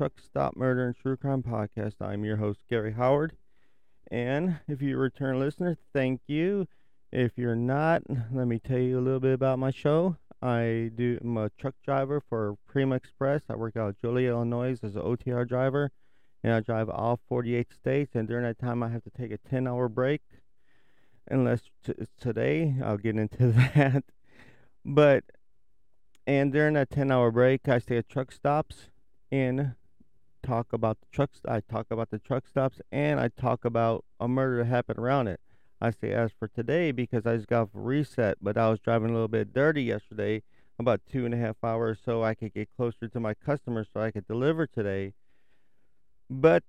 Truck Stop Murder and True Crime Podcast. I'm your host, Gary Howard. And if you're a return listener, thank you. If you're not, let me tell you a little bit about my show. I do, I'm a truck driver for Prima Express. I work out of Joliet, Illinois as an OTR driver. And I drive all 48 states. And during that time, I have to take a 10 hour break. Unless t- today, I'll get into that. But and during that 10 hour break, I stay at truck stops and talk about the trucks. I talk about the truck stops and I talk about a murder that happened around it. I say as for today because I just got reset, but I was driving a little bit dirty yesterday, about two and a half hours, so I could get closer to my customers so I could deliver today. But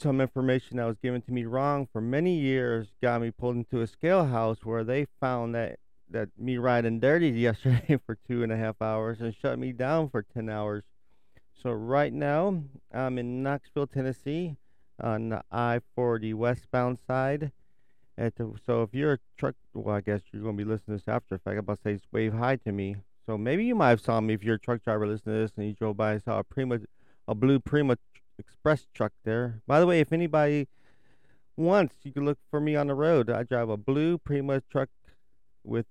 some information that was given to me wrong for many years got me pulled into a scale house where they found that that me riding dirty yesterday for two and a half hours and shut me down for 10 hours. So right now I'm in Knoxville, Tennessee on the I-40 westbound side. The, so if you're a truck, well, I guess you're going to be listening to this after effect. I'm about to say wave hi to me. So maybe you might have saw me if you're a truck driver listening to this and you drove by and saw a Prima, a blue Prima Express truck there. By the way, if anybody wants, you can look for me on the road. I drive a blue Prima truck with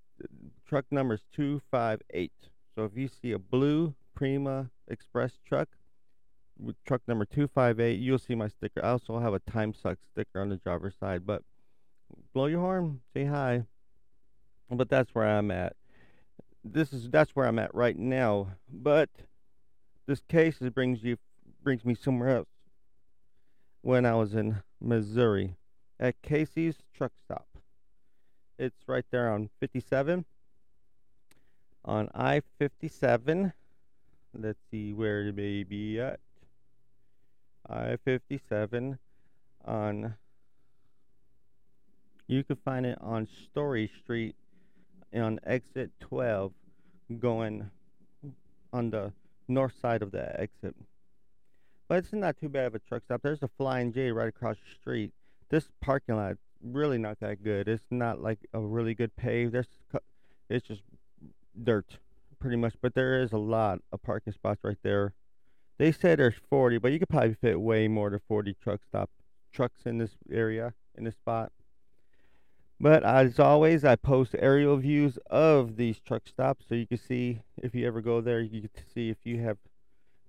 truck numbers 258. So if you see a blue Prima Express truck with truck number 258, you'll see my sticker. I also have a time suck sticker on the driver's side, but blow your horn, say hi. But that's where I'm at. This is that's where I'm at right now. But this case brings you brings me somewhere else. When I was in Missouri at Casey's truck stop. It's right there on 57 on I 57. Let's see where it may be at. I 57 on. You can find it on Story Street on exit 12 going on the north side of the exit. But it's not too bad of a truck stop. There's a Flying J right across the street. This parking lot really not that good. It's not like a really good pave. There's it's just dirt, pretty much. But there is a lot of parking spots right there. They said there's 40, but you could probably fit way more than 40 truck stop trucks in this area in this spot. But as always, I post aerial views of these truck stops so you can see if you ever go there. You can see if you have.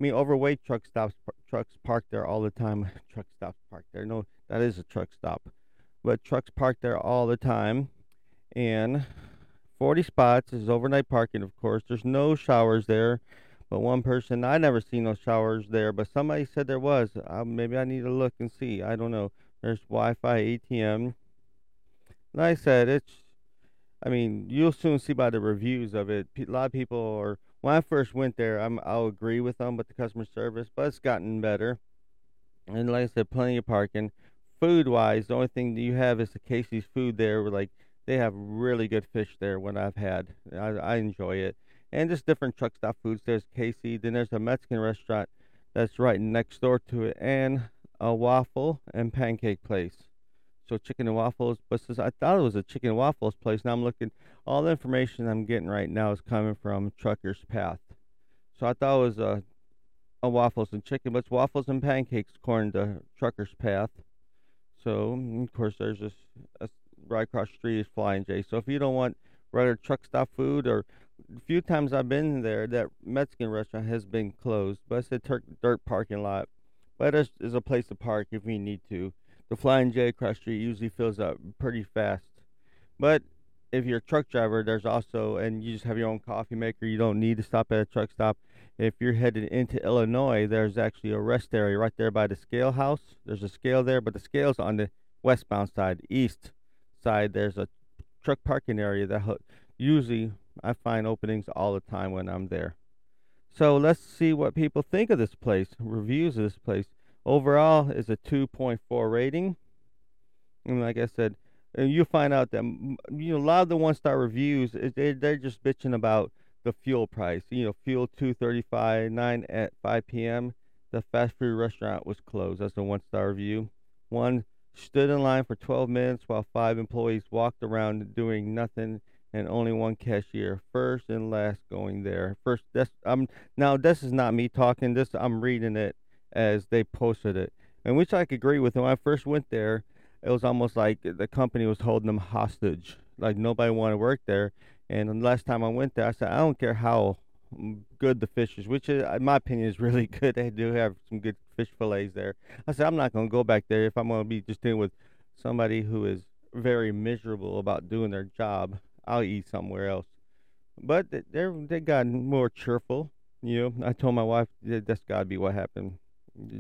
I mean, overweight truck stops, trucks parked there all the time. truck stops parked there. No, that is a truck stop, but trucks parked there all the time, and 40 spots is overnight parking, of course. There's no showers there, but one person, I never seen no showers there, but somebody said there was. Uh, maybe I need to look and see. I don't know. There's Wi-Fi, ATM. Like I said, it's. I mean, you'll soon see by the reviews of it. A lot of people are. When I first went there, I'm, I'll agree with them with the customer service, but it's gotten better. And like I said, plenty of parking. Food wise, the only thing that you have is the Casey's food there, with like they have really good fish there. When I've had, I, I enjoy it, and just different truck stop foods. There's Casey, then there's a Mexican restaurant that's right next door to it, and a waffle and pancake place. So chicken and waffles, but since I thought it was a chicken and waffles place, now I'm looking. All the information I'm getting right now is coming from Trucker's Path. So I thought it was a, a waffles and chicken, but it's waffles and pancakes according to Trucker's Path. So of course there's this a right across the street is Flying J. So if you don't want regular truck stop food, or a few times I've been there, that Mexican restaurant has been closed, but it's a tur- dirt parking lot. But it is a place to park if we need to. The Flying J across the street usually fills up pretty fast. But if you're a truck driver, there's also, and you just have your own coffee maker, you don't need to stop at a truck stop. If you're headed into Illinois, there's actually a rest area right there by the scale house. There's a scale there, but the scale's on the westbound side, east side, there's a truck parking area that usually I find openings all the time when I'm there. So let's see what people think of this place. Reviews of this place. Overall is a 2.4 rating. And like I said, and you'll find out that you know a lot of the one star reviews they they're just bitching about the fuel price. You know, fuel 235 9 at 5 p.m. The fast food restaurant was closed. That's a one star review. One stood in line for 12 minutes while five employees walked around doing nothing and only one cashier first and last going there first this um now this is not me talking this i'm reading it as they posted it, and which I could agree with. When I first went there, it was almost like the company was holding them hostage. Like nobody wanted to work there. And the last time I went there, I said, I don't care how good the fish is, which is, in my opinion is really good. They do have some good fish fillets there. I said, I'm not going to go back there if I'm going to be just dealing with somebody who is very miserable about doing their job. I'll eat somewhere else. But they they got more cheerful. You know, I told my wife that's got to be what happened.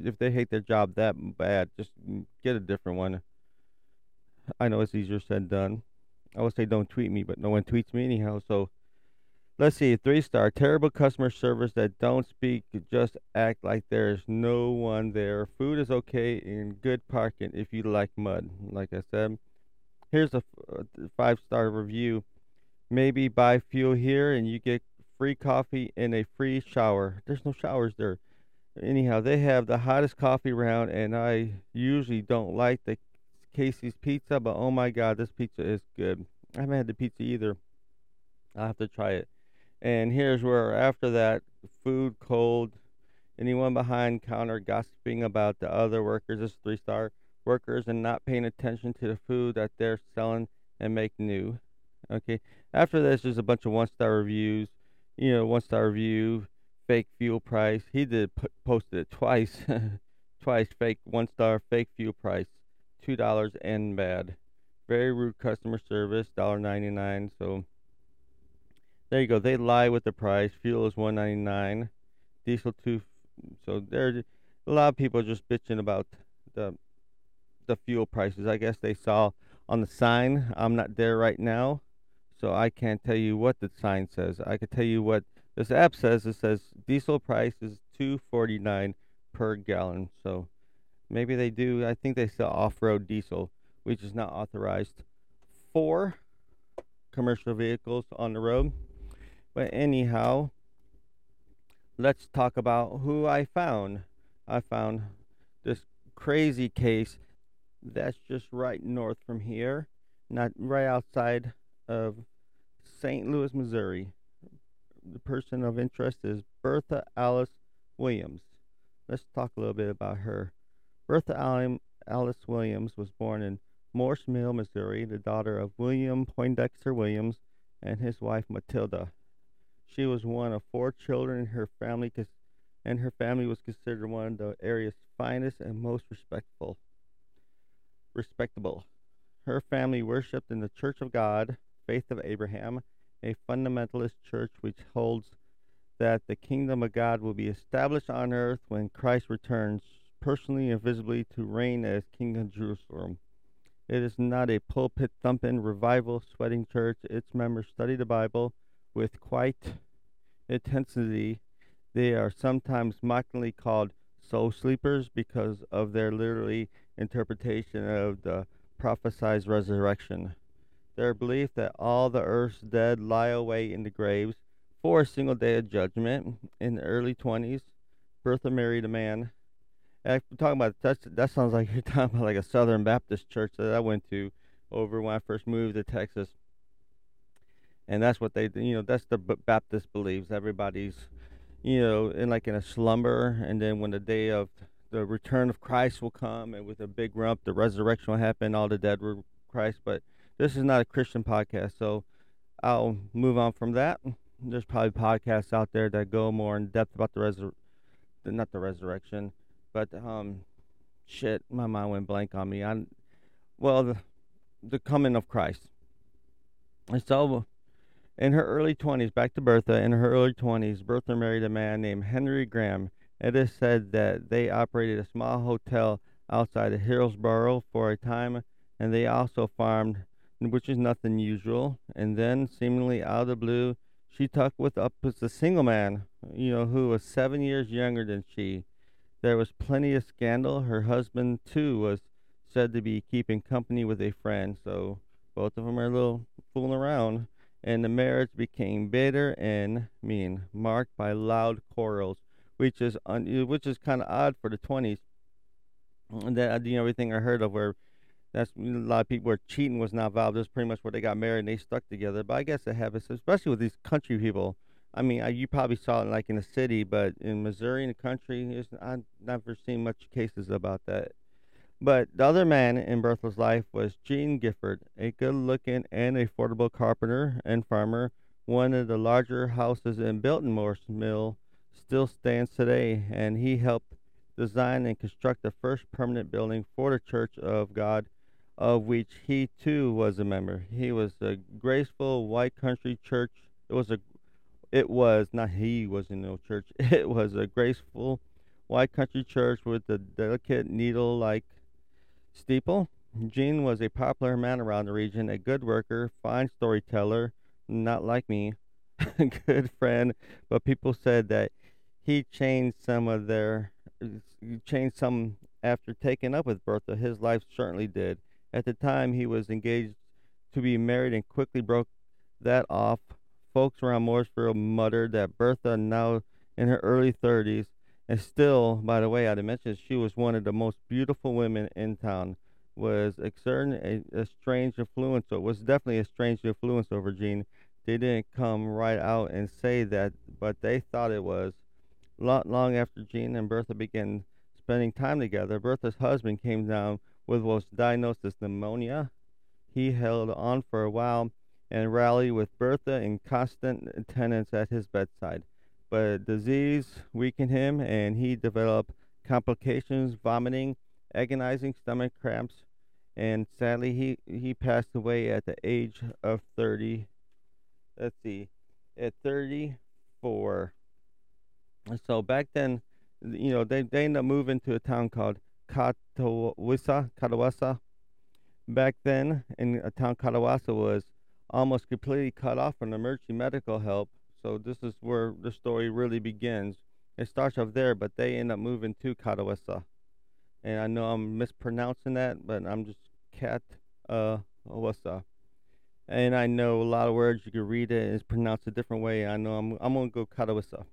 If they hate their job that bad, just get a different one. I know it's easier said than done. I would say don't tweet me, but no one tweets me anyhow. So let's see, three star. Terrible customer service that don't speak, just act like there's no one there. Food is okay and good parking if you like mud. Like I said, here's a uh, five star review. Maybe buy fuel here and you get free coffee and a free shower. There's no showers there. Anyhow, they have the hottest coffee around, and I usually don't like the Casey's pizza, but oh my god, this pizza is good. I haven't had the pizza either. I'll have to try it. And here's where after that, food cold. Anyone behind counter gossiping about the other workers, this three star workers, and not paying attention to the food that they're selling and make new. Okay. After this, there's a bunch of one star reviews. You know, one star review, fake fuel price. He did put, posted it twice, twice fake one star fake fuel price, two dollars and bad. Very rude customer service, dollar ninety nine. So there you go. They lie with the price. Fuel is one ninety nine. Diesel two. So there, a lot of people just bitching about the the fuel prices. I guess they saw on the sign. I'm not there right now, so I can't tell you what the sign says. I can tell you what this app says. It says diesel price is 2.49 per gallon. So maybe they do. I think they sell off-road diesel, which is not authorized for commercial vehicles on the road. But anyhow, let's talk about who I found. I found this crazy case that's just right north from here, not right outside of St. Louis, Missouri. The person of interest is Bertha Alice Williams. Let's talk a little bit about her. Bertha Alice Williams was born in Morse Mill, Missouri, the daughter of William Poindexter Williams and his wife Matilda. She was one of four children in her family, and her family was considered one of the area's finest and most respectful. Respectable. Her family worshipped in the Church of God, Faith of Abraham, a fundamentalist church which holds that the kingdom of God will be established on earth when Christ returns personally and visibly to reign as King of Jerusalem. It is not a pulpit thumping, revival sweating church. Its members study the Bible with quite intensity. They are sometimes mockingly called soul sleepers because of their literally interpretation of the prophesied resurrection. Their belief that all the earth's dead lie away in the graves for a single day of judgment. In the early 20s, Bertha married a man. And talking about that, that sounds like you're talking about like a Southern Baptist church that I went to over when I first moved to Texas. And that's what they, you know, that's the Baptist believes. Everybody's, you know, in like in a slumber, and then when the day of the return of Christ will come, and with a big rump, the resurrection will happen. All the dead were Christ, but this is not a Christian podcast, so I'll move on from that. There's probably podcasts out there that go more in depth about the resur- not the resurrection, but um, shit, my mind went blank on me. I, well, the, the coming of Christ. And so, in her early 20s, back to Bertha, in her early 20s, Bertha married a man named Henry Graham. It is said that they operated a small hotel outside of Hillsboro for a time, and they also farmed which is nothing usual. And then, seemingly out of the blue, she talked with up as a single man, you know, who was seven years younger than she. There was plenty of scandal. Her husband, too, was said to be keeping company with a friend, so both of them are a little fooling around. And the marriage became bitter and mean, marked by loud quarrels, which is un- which is kind of odd for the 20s. And that you know everything I heard of where that's a lot of people were cheating was not valid. That's pretty much where they got married and they stuck together. But I guess it, especially with these country people. I mean, I, you probably saw it like in the city, but in Missouri, in the country, I've never seen much cases about that. But the other man in Bertha's life was Gene Gifford, a good-looking and affordable carpenter and farmer. One of the larger houses in Biltmore's Mill still stands today, and he helped design and construct the first permanent building for the Church of God, of which he too was a member. He was a graceful white country church. It was a it was not he was in no church. It was a graceful white country church with a delicate needle like steeple. Gene was a popular man around the region, a good worker, fine storyteller, not like me, good friend, but people said that he changed some of their changed some after taking up with Bertha. His life certainly did. At the time, he was engaged to be married and quickly broke that off. Folks around Mooresville muttered that Bertha, now in her early 30s, and still, by the way, I'd mentioned she was one of the most beautiful women in town, was exerting a, a strange influence, or was definitely a strange influence over Gene. They didn't come right out and say that, but they thought it was. Not long after Gene and Bertha began spending time together, Bertha's husband came down with what was diagnosed as pneumonia. He held on for a while and rallied with Bertha in constant attendance at his bedside. But disease weakened him and he developed complications, vomiting, agonizing stomach cramps, and sadly he, he passed away at the age of 30. Let's see, at 34 so back then, you know, they, they ended up moving to a town called Catawissa, Catawissa. Back then, in a town Catawissa was almost completely cut off from emergency medical help. So this is where the story really begins. It starts off there, but they end up moving to Catawissa. And I know I'm mispronouncing that, but I'm just Kat uh And I know a lot of words you can read it and it's pronounced a different way. I know I'm I'm gonna go Catawissa.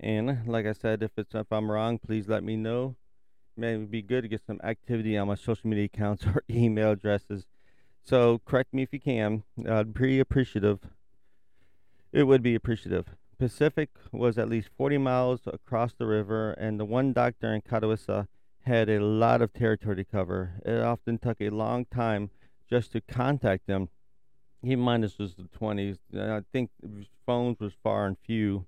And like I said, if it's if I'm wrong, please let me know. Maybe it'd be good to get some activity on my social media accounts or email addresses. So correct me if you can. I'd be appreciative. It would be appreciative. Pacific was at least 40 miles across the river, and the one doctor in Catawissa had a lot of territory to cover. It often took a long time just to contact them. Mind this was the 20s. I think phones was far and few.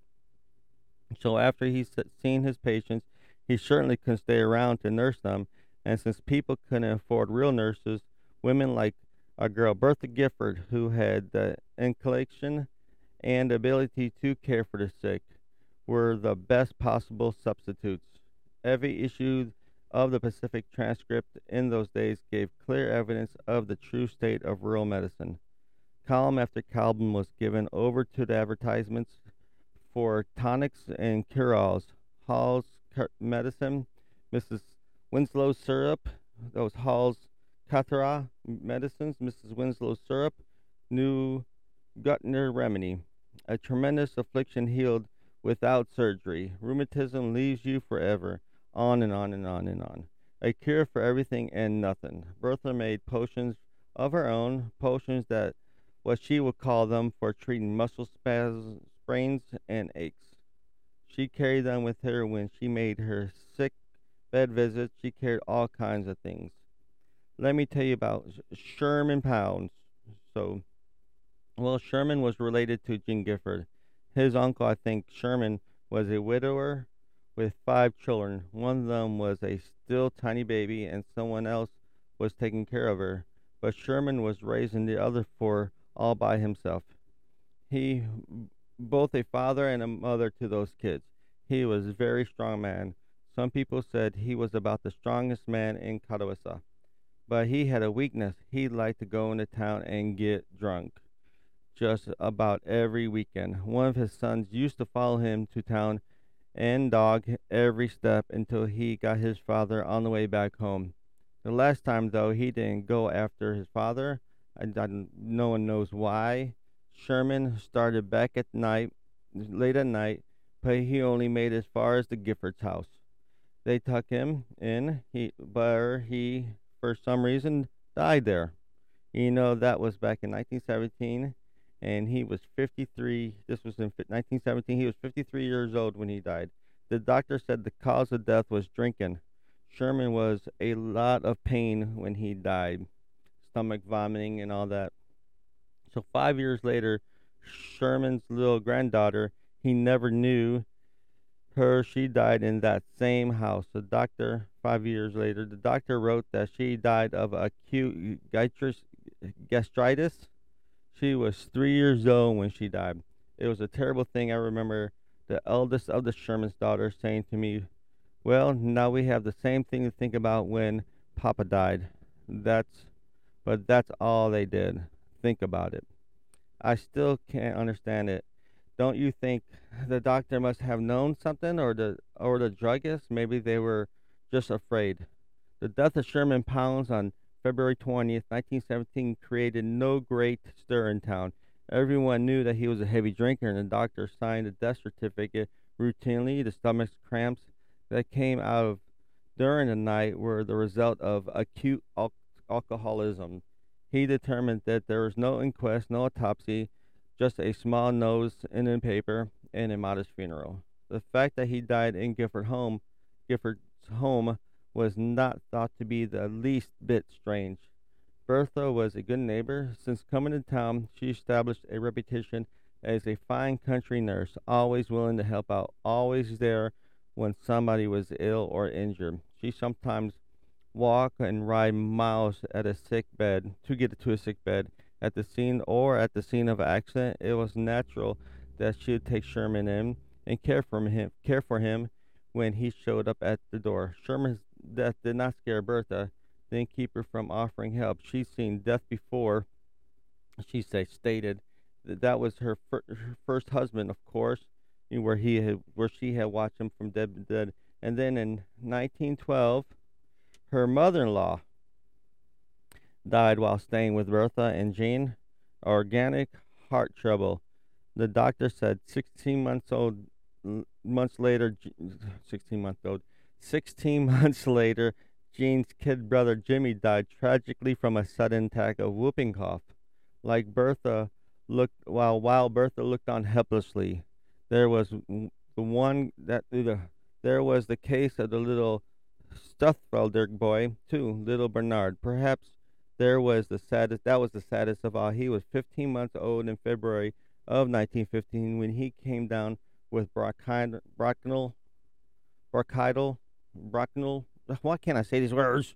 So after he's seen his patients, he certainly couldn't stay around to nurse them. And since people couldn't afford real nurses, women like our girl Bertha Gifford, who had the inclination and ability to care for the sick, were the best possible substitutes. Every issue of the Pacific transcript in those days gave clear evidence of the true state of rural medicine. Column after column was given over to the advertisements for tonics and cure-alls. Hall's medicine, Mrs. Winslow's syrup, those Hall's Catarrh medicines, Mrs. Winslow's syrup, new Gutner remedy. A tremendous affliction healed without surgery. Rheumatism leaves you forever. On and on and on and on. A cure for everything and nothing. Bertha made potions of her own, potions that what she would call them for treating muscle spasms sprains, and aches. She carried them with her when she made her sick bed visits. She carried all kinds of things. Let me tell you about Sherman Pounds. So, well, Sherman was related to Gene Gifford. His uncle, I think, Sherman, was a widower with five children. One of them was a still tiny baby, and someone else was taking care of her. But Sherman was raising the other four all by himself. He both a father and a mother to those kids. He was a very strong man. Some people said he was about the strongest man in Catawissa. But he had a weakness. He liked to go into town and get drunk just about every weekend. One of his sons used to follow him to town and dog every step until he got his father on the way back home. The last time, though, he didn't go after his father. I, I, no one knows why. Sherman started back at night, late at night, but he only made as far as the Giffords' house. They took him in, he, but he, for some reason, died there. You know, that was back in 1917, and he was 53. This was in 1917. He was 53 years old when he died. The doctor said the cause of death was drinking. Sherman was a lot of pain when he died, stomach vomiting and all that. So five years later, Sherman's little granddaughter, he never knew her. She died in that same house. The doctor, five years later, the doctor wrote that she died of acute gastritis. She was three years old when she died. It was a terrible thing. I remember the eldest of the Sherman's daughters saying to me, well, now we have the same thing to think about when Papa died. That's, but that's all they did. Think about it. I still can't understand it. Don't you think the doctor must have known something, or the or the druggist? Maybe they were just afraid. The death of Sherman Pounds on February 20th, 1917, created no great stir in town. Everyone knew that he was a heavy drinker, and the doctor signed a death certificate routinely. The stomach cramps that came out of during the night were the result of acute al- alcoholism. He determined that there was no inquest, no autopsy, just a small nose in the paper and a modest funeral. The fact that he died in Gifford home, Gifford's home was not thought to be the least bit strange. Bertha was a good neighbor. Since coming to town, she established a reputation as a fine country nurse, always willing to help out, always there when somebody was ill or injured. She sometimes walk and ride miles at a sick bed to get to a sick bed at the scene or at the scene of accident. It was natural that she would take Sherman in and care for him care for him when he showed up at the door. Sherman's death did not scare Bertha, didn't keep her from offering help. She'd seen death before. She say stated that that was her, fir- her first husband, of course, where he had, where she had watched him from dead to dead. And then in 1912, her mother-in-law died while staying with Bertha and Gene. Organic heart trouble. The doctor said 16 months old months later 16 months old 16 months later Gene's kid brother Jimmy died tragically from a sudden attack of whooping cough. Like Bertha looked while while Bertha looked on helplessly. There was the one that the there was the case of the little Stuthfelder boy too, little Bernard. Perhaps there was the saddest. That was the saddest of all. He was 15 months old in February of 1915 when he came down with bronchial, bronchial, bronchial. Why can't I say these words?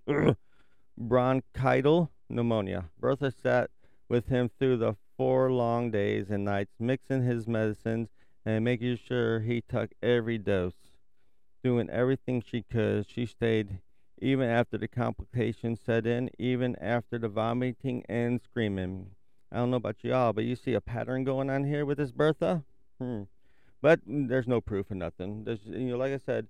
bronchial pneumonia. Bertha sat with him through the four long days and nights, mixing his medicines and making sure he took every dose. Doing everything she could, she stayed even after the complications set in, even after the vomiting and screaming. I don't know about y'all, but you see a pattern going on here with this Bertha? Hmm. But there's no proof of nothing. There's, you know, like I said,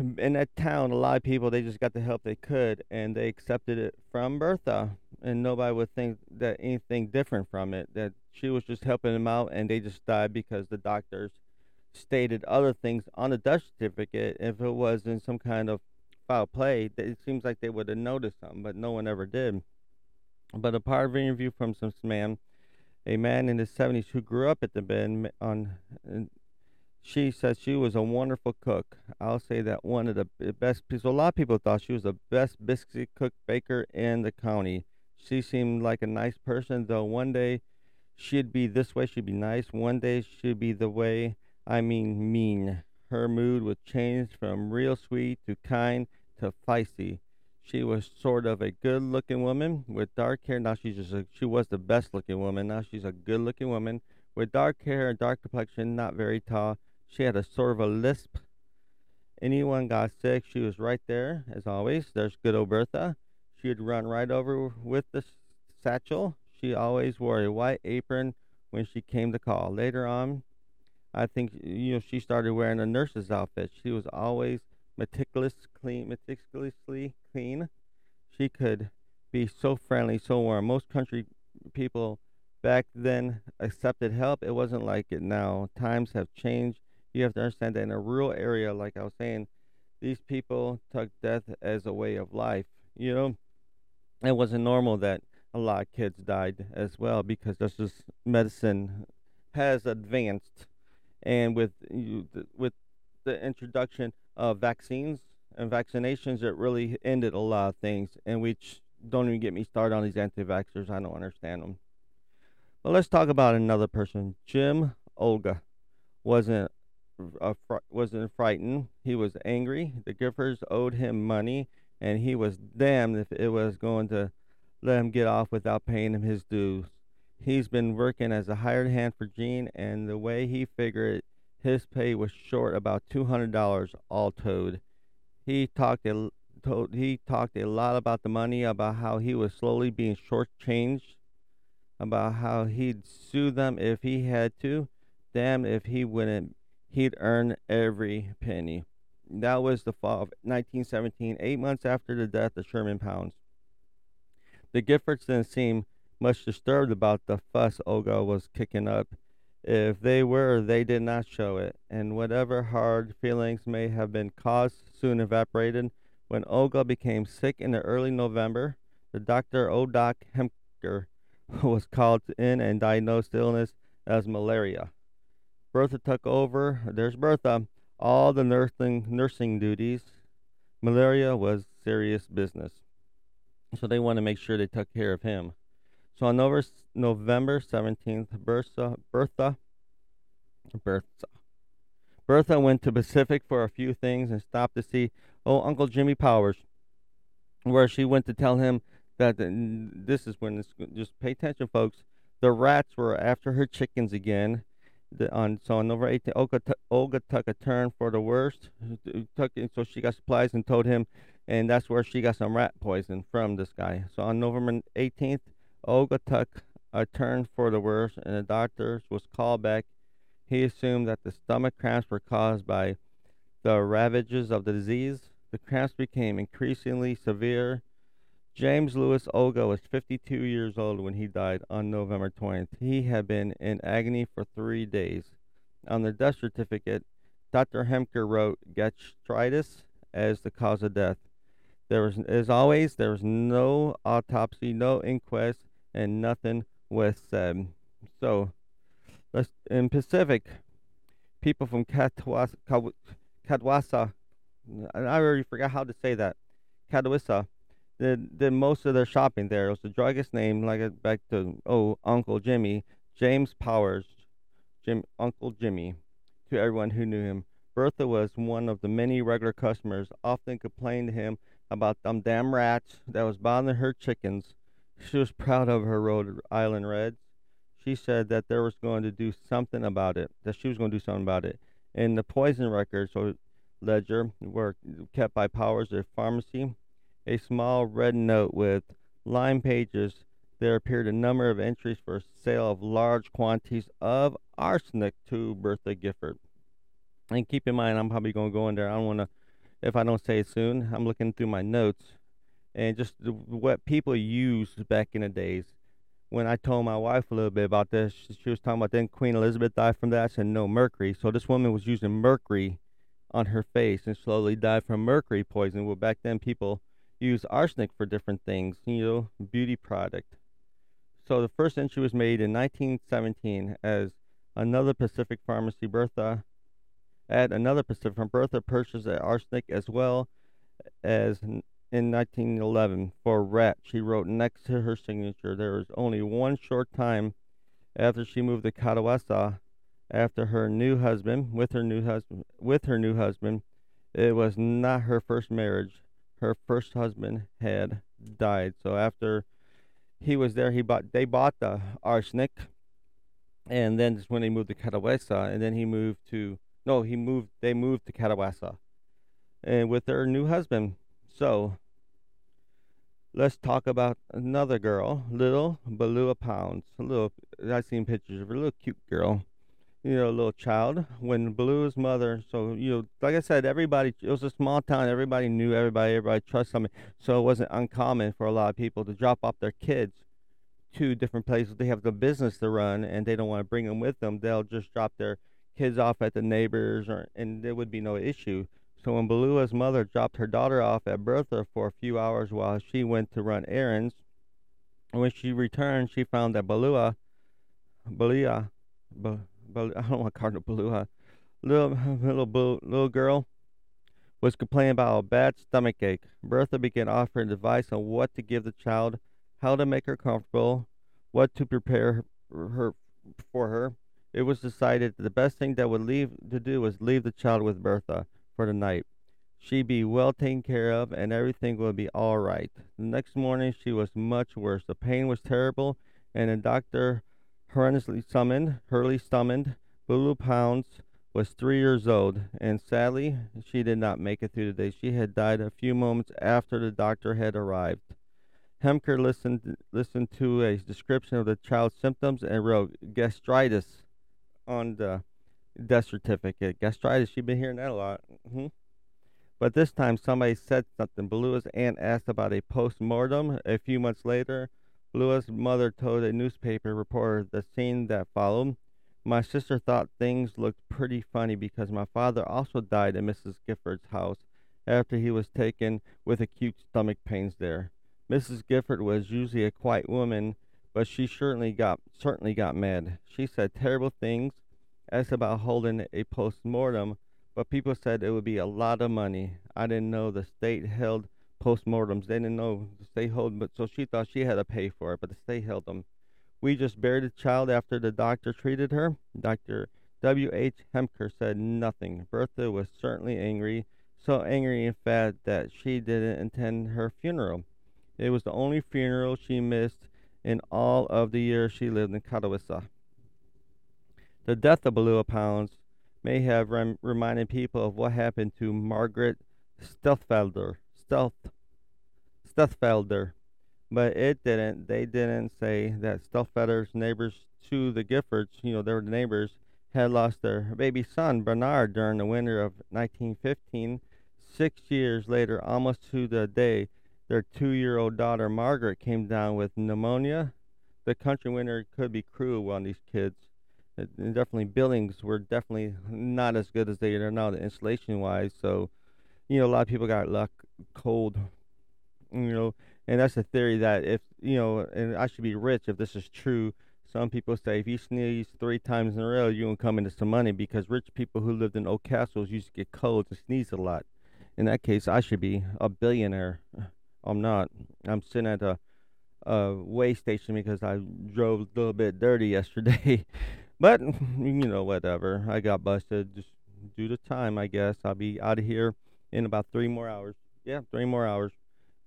in that town, a lot of people they just got the help they could, and they accepted it from Bertha, and nobody would think that anything different from it. That she was just helping them out, and they just died because the doctors stated other things on the death certificate. If it was in some kind of foul play, it seems like they would have noticed something, but no one ever did. But a part of an interview from some man, a man in his 70s who grew up at the bend on she said she was a wonderful cook. I'll say that one of the best people. A lot of people thought she was the best biscuit cook baker in the county. She seemed like a nice person, though. One day she'd be this way, she'd be nice. One day she'd be the way, I mean, mean. Her mood would change from real sweet to kind to feisty. She was sort of a good-looking woman with dark hair. Now she's just a, she was the best-looking woman. Now she's a good-looking woman with dark hair and dark complexion, not very tall she had a sort of a lisp. Anyone got sick, she was right there, as always. There's good old Bertha. She'd run right over with the satchel. She always wore a white apron when she came to call. Later on, I think you know she started wearing a nurse's outfit. She was always meticulous, clean, meticulously clean. She could be so friendly, so warm. Most country people back then accepted help. It wasn't like it now. Times have changed you have to understand that in a rural area, like I was saying, these people took death as a way of life. You know, it wasn't normal that a lot of kids died as well because this is medicine has advanced, and with with the introduction of vaccines and vaccinations, it really ended a lot of things. And which don't even get me started on these anti-vaxxers. I don't understand them. But let's talk about another person. Jim Ogle wasn't fr- wasn't frightened. He was angry. The Giffords owed him money, and he was damned if it was going to let him get off without paying him his dues. He's been working as a hired hand for Gene, and the way he figured his pay was short about two hundred dollars all told. He talked a told, he talked a lot about the money, about how he was slowly being shortchanged, about how he'd sue them if he had to. Damn if he wouldn't, he'd earn every penny. That was the fall of 1917, eight months after the death of Sherman Pounds. The Giffords didn't seem much disturbed about the fuss Ogle was kicking up. If they were, they did not show it, and whatever hard feelings may have been caused soon evaporated. When Ogle became sick in the early November, the doctor Odoc Hemker was called in and diagnosed the illness as malaria. Bertha took over. There's Bertha. All the nursing nursing duties. Malaria was serious business, so they wanted to make sure they took care of him. So on November 17th, Bertha, Bertha, Bertha, Bertha went to Pacific for a few things and stopped to see oh Uncle Jimmy Powers, where she went to tell him that this is when this, just pay attention, folks. The rats were after her chickens again. The, on so on November 18th, Ogle, t- Ogle took a turn for the worst. Uh, took so she got supplies and told him, and that's where she got some rat poison from this guy. So on November 18th, Ogle took a turn for the worse, and the doctor was called back. He assumed that the stomach cramps were caused by the ravages of the disease. The cramps became increasingly severe. James Lewis Ogle was 52 years old when he died on November 20th. He had been in agony for three days. On the death certificate, Dr. Hemker wrote gastritis as the cause of death. There was, as always, there was no autopsy, no inquest, and nothing was said. So, in Pacific, people from Katwasa, Kadwasa, I already forgot how to say that, Kadwisa, did, most of their shopping there. It was the druggist name, like uh, back to oh Uncle Jimmy, James Powers, Jim Uncle Jimmy, to everyone who knew him. Bertha was one of the many regular customers, often complained to him about them damn rats that was bothering her chickens. She was proud of her Rhode Island Reds. She said that there was going to do something about it, that she was going to do something about it. In the poison records or ledger were kept by Powers pharmacy. A small red note with line pages. There appeared a number of entries for sale of large quantities of arsenic to Bertha Gifford. And keep in mind, I'm probably going to go in there. I don't want to, if I don't say it soon, I'm looking through my notes and just what people used back in the days. When I told my wife a little bit about this, she was talking about then Queen Elizabeth died from that. I said no mercury. So this woman was using mercury on her face and slowly died from mercury poisoning. Well, back then people used arsenic for different things, you know, beauty product. So the first entry was made in 1917 as another Pacific pharmacy Bertha at another Pacific from Bertha purchased arsenic as well as in 1911 for Rat. She wrote next to her signature, there was only one short time after she moved to Catawassa after her new husband with her new husband with her new husband it was not her first marriage her first husband had died. So after he was there he bought they bought the arsenic and then when they moved to Catawassa and then he moved to no he moved they moved to Catawassa and with her new husband. So, let's talk about another girl, little Balua Pounds. A little, I've seen pictures of her, a little cute girl, you know, a little child. When Balua's mother, so, you know, like I said, everybody, it was a small town, everybody knew everybody, everybody trusted somebody. So, it wasn't uncommon for a lot of people to drop off their kids to different places. They have the business to run and they don't want to bring them with them. They'll just drop their kids off at the neighbors, or, and there would be no issue. So when Balua's mother dropped her daughter off at Bertha for a few hours while she went to run errands, When she returned, she found that Balua, Balia, Bal, Bal, I don't want to call little little little girl, was complaining about a bad stomach ache. Bertha began offering advice on what to give the child, how to make her comfortable, what to prepare her for her. It was decided that the best thing that would leave to do was leave the child with Bertha for the night. She'd be well taken care of, and everything would be all right. The next morning, she was much worse. The pain was terrible, and the doctor horrendously summoned, Hurley summoned, Bulu Pounds was three years old, and sadly, she did not make it through the day. She had died a few moments after the doctor had arrived. Hemker listened listened to a description of the child's symptoms and wrote gastritis on the death certificate. Gastritis, she'd been hearing that a lot. Mm-hmm. But this time somebody said something. Belua's aunt asked about a post mortem. A few months later, Belua's mother told a newspaper reporter the scene that followed. My sister thought things looked pretty funny because my father also died in Mrs. Gifford's house after he was taken with acute stomach pains there. Mrs. Gifford was usually a quiet woman, but she certainly got certainly got mad. She said terrible things, asked about holding a post mortem, but people said it would be a lot of money. I didn't know the state held postmortems. They didn't know the state held, but so she thought she had to pay for it, but the state held them. We just buried the child after the doctor treated her. Dr. W. H. Hemker said nothing. Bertha was certainly angry, so angry in fact that she didn't attend her funeral. It was the only funeral she missed in all of the years she lived in Catawissa. The death of Balua Pounds may have rem- reminded people of what happened to Margaret Stelfelder. Stealth, but it didn't. They didn't say that Stelfelder's neighbors to the Giffords, you know, their neighbors, had lost their baby son, Bernard, during the winter of 1915. Six years later, almost to the day, their two year old daughter, Margaret, came down with pneumonia. The country winter could be cruel on these kids. Definitely, buildings were definitely not as good as they are now, the insulation wise. So, you know, a lot of people got luck cold, you know, and that's a theory that if you know, and I should be rich if this is true. Some people say if you sneeze three times in a row, you won't come into some money because rich people who lived in old castles used to get colds and sneeze a lot. In that case, I should be a billionaire. I'm not. I'm sitting at a, a way station because I drove a little bit dirty yesterday. but you know, whatever. I got busted. Just due to time, I guess. I'll be out of here in about three more hours. Yeah, three more hours.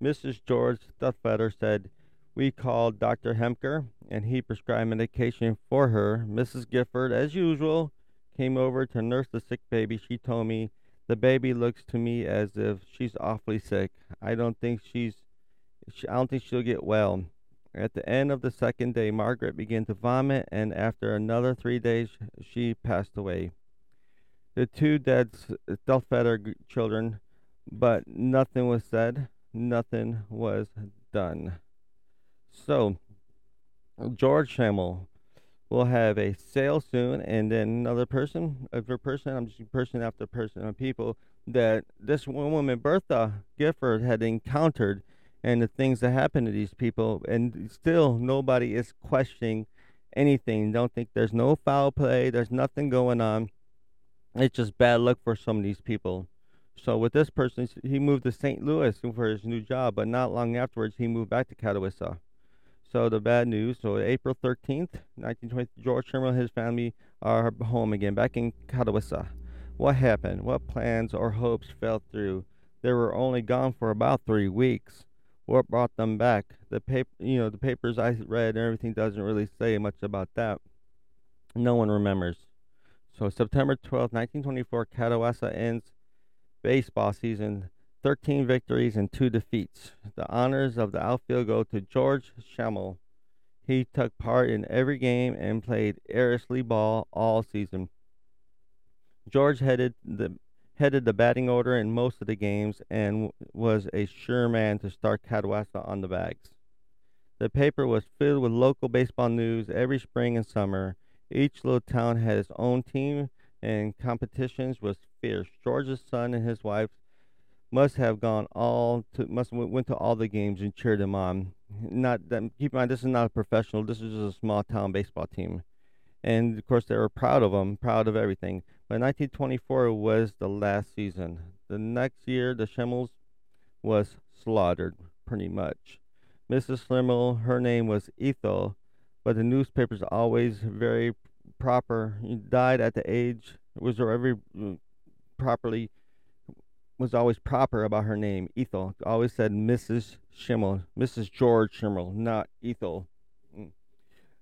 Mrs. George Stuffetter said, We called Dr. Hemker, and he prescribed medication for her. Mrs. Gifford, as usual, came over to nurse the sick baby. She told me, The baby looks to me as if she's awfully sick. I don't think she's, I don't think she'll get well. At the end of the second day, Margaret began to vomit, and after another three days, she passed away. The two dead Stelfelder children, but nothing was said nothing was done. So, George Schammel will have a sale soon, and then another person, a person, I'm just person after person of people that this woman, Bertha Gifford, had encountered and the things that happened to these people, and still nobody is questioning anything. Don't think there's no foul play, there's nothing going on. It's just bad luck for some of these people. So with this person, he moved to St. Louis for his new job, but not long afterwards, he moved back to Catawissa. So the bad news. So April 13th, 1920, George Sherman and his family are home again, back in Catawissa. What happened? What plans or hopes fell through? They were only gone for about three weeks. What brought them back? The paper, you know, the papers I read and everything doesn't really say much about that. No one remembers. So September 12th, 1924, Catawissa ends baseball season 13 victories and 2 defeats. The honors of the outfield go to George Schammel. He took part in every game and played airlessly ball all season. George headed the headed the batting order in most of the games and was a sure man to start Catawissa on the bags. The paper was filled with local baseball news every spring and summer. Each little town had its own team and competitions was fierce. George's son and his wife must have gone all to must went to all the games and cheered him on. Not that keep in mind this is not a professional. This is just a small town baseball team, and of course they were proud of him, proud of everything. But 1924 was the last season. The next year, the Schimmels was slaughtered pretty much. Mrs. Schimmel, her name was Ethel, but the newspapers always very proper. He died at the age was every properly was always proper about her name, Ethel. Always said Mrs. Schimmel, Mrs. George Schimmel, not Ethel. Mm.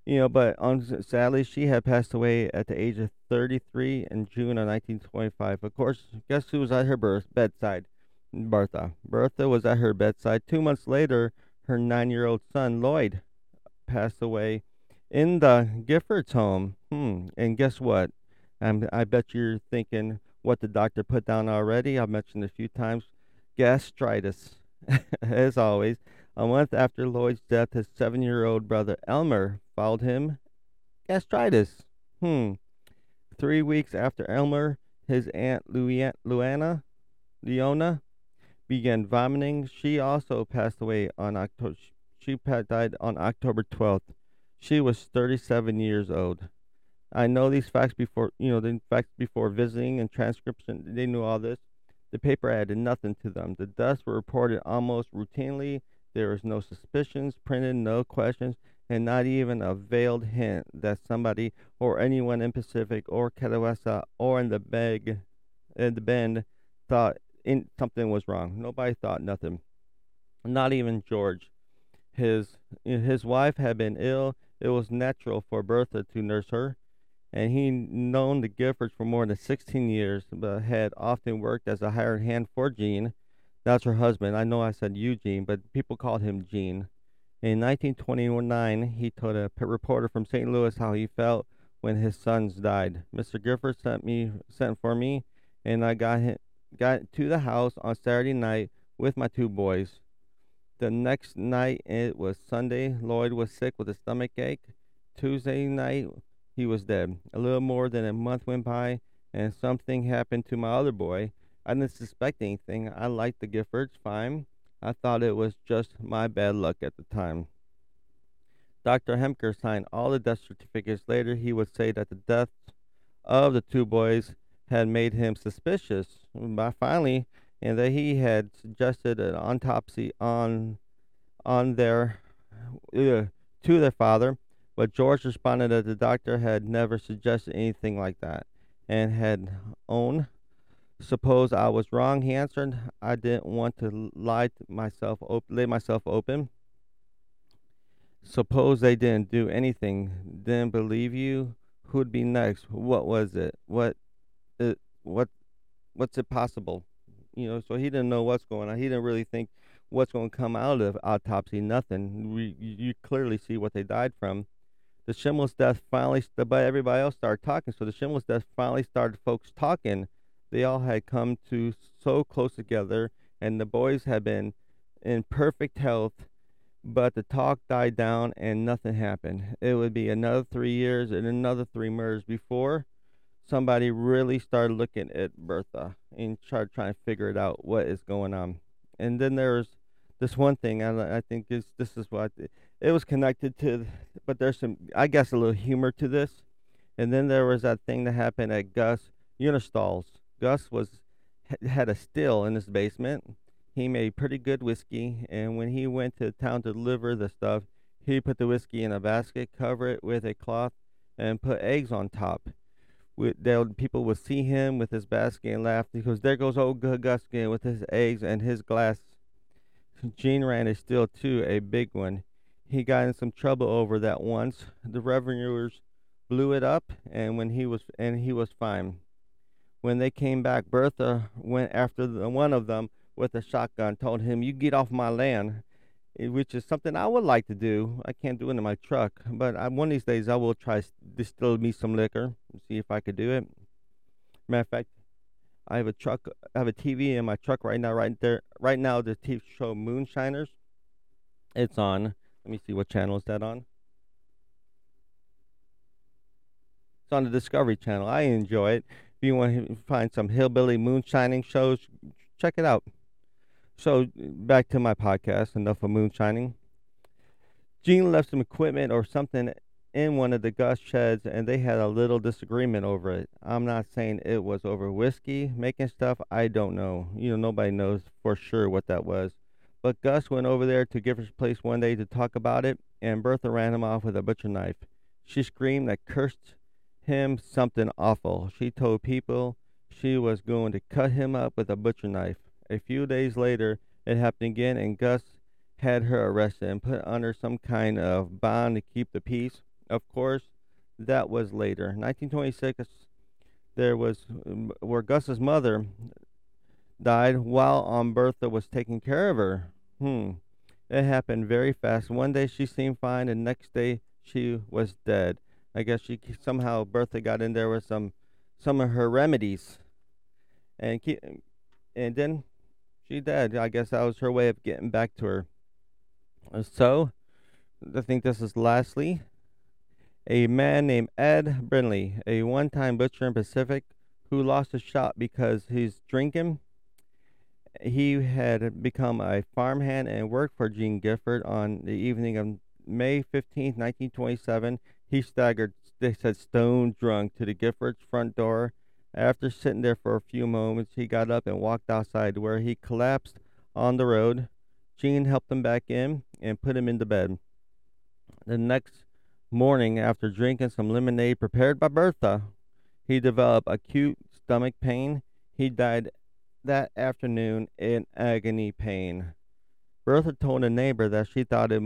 You know, but on, sadly, she had passed away at the age of 33 in June of 1925. Of course, guess who was at her birth bedside? Bertha. Bertha was at her bedside. Two months later, her nine-year-old son Lloyd passed away in the Giffords home. Hmm. And guess what? Um, I bet you're thinking, what the doctor put down already. I've mentioned a few times gastritis, as always. A month after Lloyd's death, his seven year old brother Elmer followed him. Gastritis. Hmm. Three weeks after Elmer, his aunt Luana, Leona began vomiting. She also passed away on October. She died on October 12th. She was 37 years old. I know these facts before, you know, the facts before visiting and transcription. They knew all this. The paper added nothing to them. The deaths were reported almost routinely. There was no suspicions printed, no questions, and not even a veiled hint that somebody or anyone in Pacific or Catawissa or in the beg, in the bend, thought in, something was wrong. Nobody thought nothing. Not even George. His his wife had been ill. It was natural for Bertha to nurse her and he known the Giffords for more than 16 years, but had often worked as a hired hand for Gene. That's her husband. I know I said Eugene, but people called him Gene. In 1929, he told a reporter from St. Louis how he felt when his sons died. Mr. Gifford sent me sent for me, and I got him, got to the house on Saturday night with my two boys. The next night, it was Sunday. Lloyd was sick with a stomach ache. Tuesday night, he was dead. A little more than a month went by, and something happened to my other boy. I didn't suspect anything. I liked the Giffords fine. I thought it was just my bad luck at the time. Dr. Hemker signed all the death certificates. Later, he would say that the deaths of the two boys had made him suspicious. By finally, and that he had suggested an autopsy on on their uh, to their father but George responded that the doctor had never suggested anything like that and had owned. Suppose I was wrong, he answered. I didn't want to lie to myself, op- lay myself open. Suppose they didn't do anything, didn't believe you. Who'd be next? What was it? What, it, what, what's it possible? You know, so he didn't know what's going on. He didn't really think what's going to come out of autopsy. Nothing. We, you clearly see what they died from the Schimmel's death finally, but everybody else started talking. So the Schimmel's death finally started folks talking. They all had come to so close together, and the boys had been in perfect health, but the talk died down and nothing happened. It would be another three years and another three murders before somebody really started looking at Bertha and started trying to figure it out what is going on. And then there's this one thing I, I think is this is what it was connected to, but there's some, I guess, a little humor to this. And then there was that thing that happened at Gus Unnerstall's. Gus was had a still in his basement. He made pretty good whiskey, and when he went to town to deliver the stuff, he put the whiskey in a basket, cover it with a cloth, and put eggs on top. With, people would see him with his basket and laugh because there goes old Gus again with his eggs and his glass. Gene ran a still too, a big one he got in some trouble over that once. The revenuers blew it up, and when he was and he was fine. When they came back, Bertha went after the, one of them with a shotgun, told him, "You get off my land," eh, which is something I would like to do. I can't do it in my truck, but I, one of these days I will try to distill me some liquor and see if I could do it. Matter of fact, I have a truck. I have a TV in my truck right now. Right there, right now, the TV show Moonshiners. It's on. Let me see what channel is that on. It's on the Discovery Channel. I enjoy it. If you want to find some hillbilly moonshining shows, check it out. So back to my podcast. Enough of moonshining. Gene left some equipment or something in one of the Gus sheds, and they had a little disagreement over it. I'm not saying it was over whiskey making stuff. I don't know. You know, nobody knows for sure what that was. But Gus went over there to Gifford's place one day to talk about it, and Bertha ran him off with a butcher knife. She screamed and cursed him something awful. She told people she was going to cut him up with a butcher knife. A few days later, it happened again, and Gus had her arrested and put under some kind of bond to keep the peace. Of course, that was later. 1926, there was where Gus's mother died while Aunt Bertha was taking care of her. Hmm. It happened very fast. One day she seemed fine, and next day she was dead. I guess she somehow Bertha got in there with some some of her remedies, and keep, and then she died. I guess that was her way of getting back to her. So, I think this is lastly a man named Ed Brindley, a one time butcher in Pacific, who lost his shop because he's drinking. He had become a farmhand and worked for Gene Gifford on the evening of May 15, 1927. He staggered, they said, stone drunk to the Gifford's front door. After sitting there for a few moments, he got up and walked outside where he collapsed on the road. Gene helped him back in and put him into bed. The next morning, after drinking some lemonade prepared by Bertha, he developed acute stomach pain. He died that afternoon in agony pain. Bertha told a neighbor that she thought it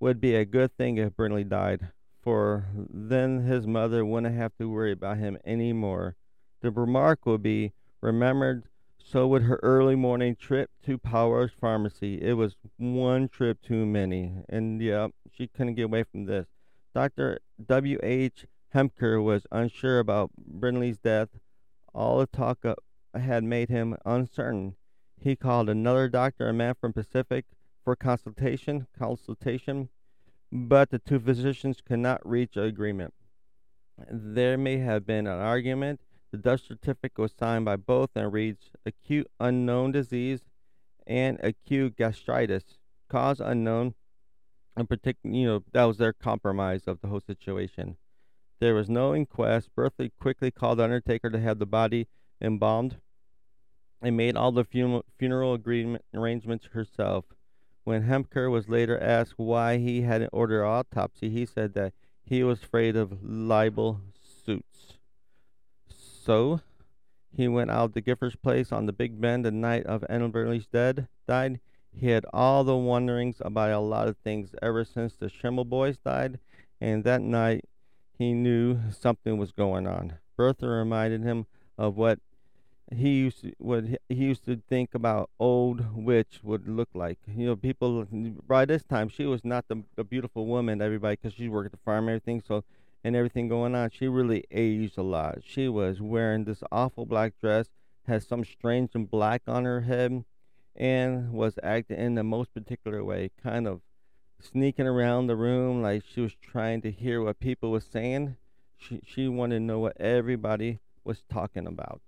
would be a good thing if Brindley died, for then his mother wouldn't have to worry about him any more. The remark would be remembered, so would her early morning trip to Powers Pharmacy. It was one trip too many, and yeah, she couldn't get away from this. Dr. W. H. Hemker was unsure about Brindley's death. All the talk had made him uncertain. He called another doctor, a man from Pacific, for consultation. Consultation, but the two physicians could not reach agreement. There may have been an argument. The death certificate was signed by both and reads acute unknown disease and acute gastritis, cause unknown, in particular, you know, that was their compromise of the whole situation. There was no inquest. Bertha quickly called the undertaker to have the body embalmed and made all the funeral, funeral agreement arrangements herself. When Hemker was later asked why he hadn't ordered an autopsy, he said that he was afraid of libel suits. So he went out to Gifford's place on the Big Bend the night of Brindley's dead died. He had all the wonderings about a lot of things ever since the Schimmel boys died, and that night he knew something was going on. Bertha reminded him of what he used to, what he used to think about old witch would look like. You know, people by this time she was not the, the beautiful woman everybody because she worked at the farm and everything. So and everything going on, she really aged a lot. She was wearing this awful black dress, had some strange and black on her head and was acting in the most particular way, kind of sneaking around the room like she was trying to hear what people were saying. She she wanted to know what everybody was talking about.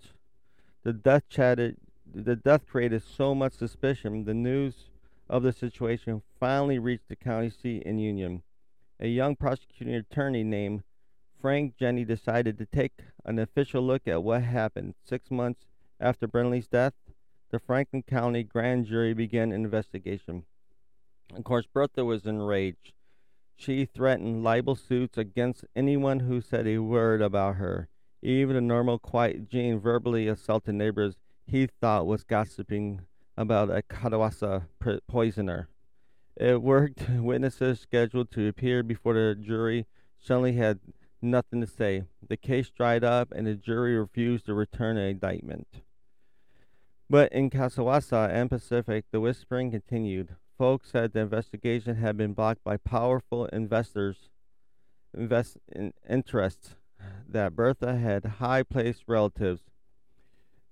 The death chatted the death created so much suspicion. The news of the situation finally reached the county seat in Union. A young prosecuting attorney named Frank Jenny decided to take an official look at what happened six months after Brindley's death the Franklin County grand jury began an investigation. Of course, Bertha was enraged. She threatened libel suits against anyone who said a word about her. Even a normal, quiet Gene verbally assaulted neighbors he thought was gossiping about a Catawassa poisoner. It worked. Witnesses scheduled to appear before the jury suddenly had nothing to say. The case dried up, and the jury refused to return an indictment. But in Catawassa and Pacific, the whispering continued. Folks said the investigation had been blocked by powerful investors' invest in interests, that Bertha had high placed relatives,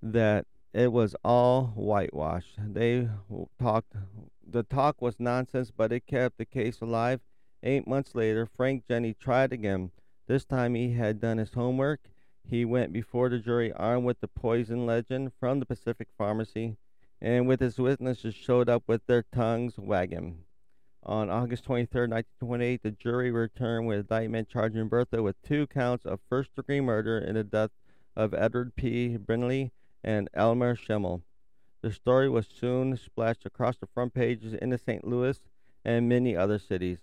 that it was all whitewash. They talked, the talk was nonsense, but it kept the case alive. Eight months later, Frank Jenny tried again. This time he had done his homework he went before the jury armed with the poison legend from the Pacific Pharmacy. and with his witnesses showed up with their tongues wagging. On August 23, 1928, the jury returned with indictment charging Bertha with two counts of first degree murder in the death of Edward P. Brindley and Elmer Schimmel. The story was soon splashed across the front pages in St. Louis and many other cities.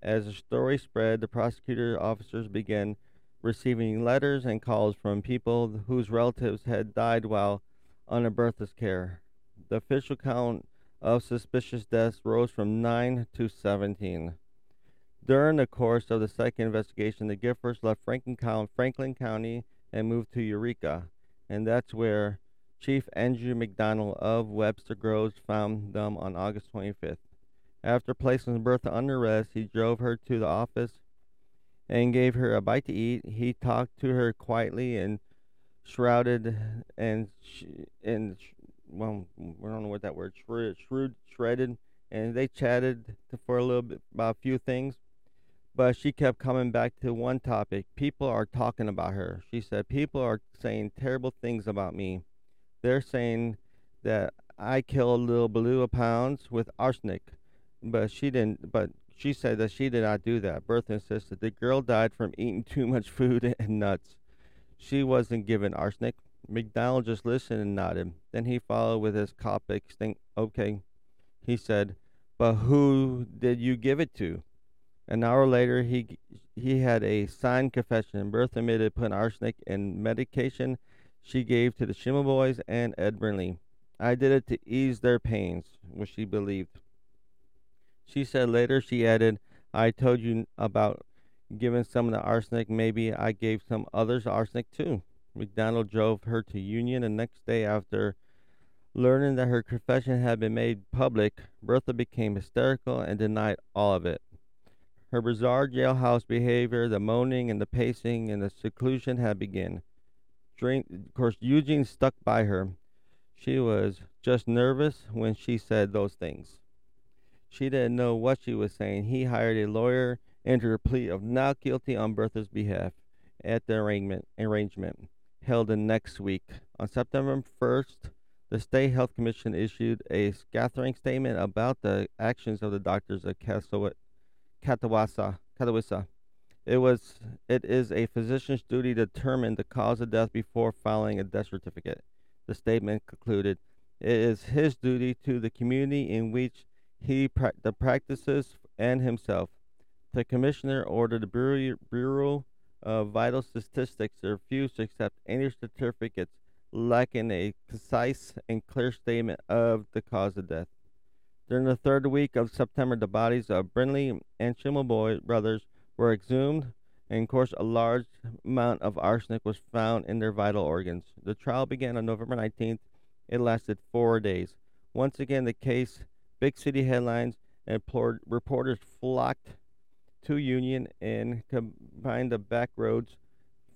As the story spread, the prosecutor officers began receiving letters and calls from people whose relatives had died while under Bertha's care. The official count of suspicious deaths rose from 9 to 17. During the course of the second investigation, the Giffords left Franklin County, and moved to Eureka, and that's where Chief Andrew McDonald of Webster Groves found them on August 25th. After placing Bertha under arrest, he drove her to the office and gave her a bite to eat. He talked to her quietly and shrouded and sh- and well, we don't know what that word shrewd, shrewd shredded, and they chatted for a little bit about a few things. But she kept coming back to one topic. People are talking about her. She said, People are saying terrible things about me. They're saying that I killed little Beulah Pounds with arsenic but she didn't. But she said that she did not do that. Bertha insisted the girl died from eating too much food and nuts. She wasn't given arsenic. McDonald just listened and nodded. Then he followed with his Coptic stink. Okay, he said, but who did you give it to? An hour later, he he had a signed confession. Bertha admitted putting arsenic in medication she gave to the Schimmel boys and Ed Brindley. I did it to ease their pains, which she believed. She said later, she added, I told you about giving some of the arsenic. Maybe I gave some others arsenic too. McDonald drove her to Union and next day after learning that her confession had been made public. Bertha became hysterical and denied all of it. Her bizarre jailhouse behavior, the moaning and the pacing and the seclusion had begun. of course, Eugene stuck by her. She was just nervous when she said those things. She didn't know what she was saying. He hired a lawyer, entered a plea of not guilty on Bertha's behalf at the arraignment, arrangement held in next week. On September 1st, the State Health Commission issued a scathering statement about the actions of the doctors at Catawassa. Catawissa. It was it is a physician's duty to determine the cause of death before filing a death certificate. The statement concluded, it is his duty to the community in which he pra- the practices and himself. The commissioner ordered the Bureau, Bureau of Vital Statistics to refuse to accept any certificates lacking a concise and clear statement of the cause of death. During the third week of September, the bodies of Brindley and Schimmelboy brothers were exhumed, and of course, a large amount of arsenic was found in their vital organs. The trial began on November 19th. It lasted four days. Once again, the case Big city headlines and reporters flocked to Union and combined the back roads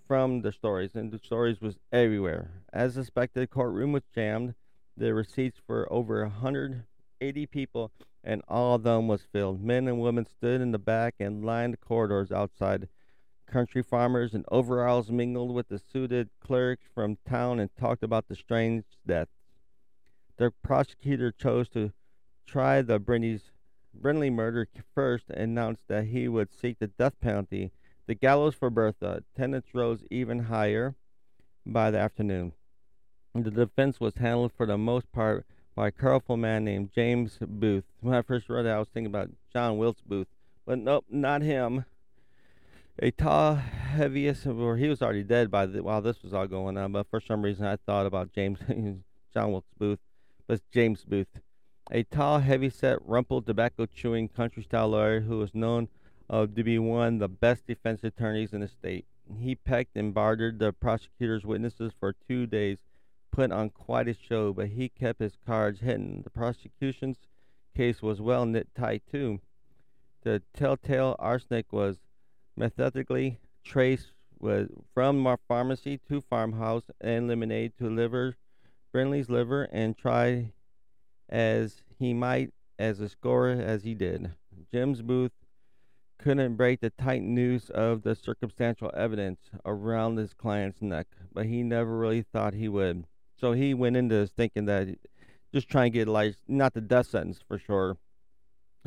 from the stories, and the stories was everywhere. As the courtroom was jammed. The receipts for over 180 people, and all of them was filled. Men and women stood in the back and lined the corridors outside. Country farmers in overalls mingled with the suited clerks from town and talked about the strange deaths. The prosecutor chose to try the Brindley's, Brindley murder first announced that he would seek the death penalty. The gallows for Bertha. Uh, attendance rose even higher by the afternoon. The defense was handled for the most part by a colorful man named James Booth. When I first read it, I was thinking about John Wilkes Booth, but nope, not him. A tall, heaviest, or he was already dead by the, while this was all going on. But for some reason, I thought about James, John Wilkes Booth, but James Booth a tall, heavy-set, rumpled, tobacco-chewing country-style lawyer who was known uh, to be one of the best defense attorneys in the state. He pecked and bartered the prosecutor's witnesses for two days, put on quite a show, but he kept his cards hidden. The prosecution's case was well knit tight, too. The telltale arsenic was methodically traced from our pharmacy to farmhouse and lemonade to liver, Brindley's liver, and tried as he might as a scorer as he did. Jim's Booth couldn't break the tight noose of the circumstantial evidence around his client's neck, but he never really thought he would. So he went into this thinking that just trying to get life, not the death sentence for sure.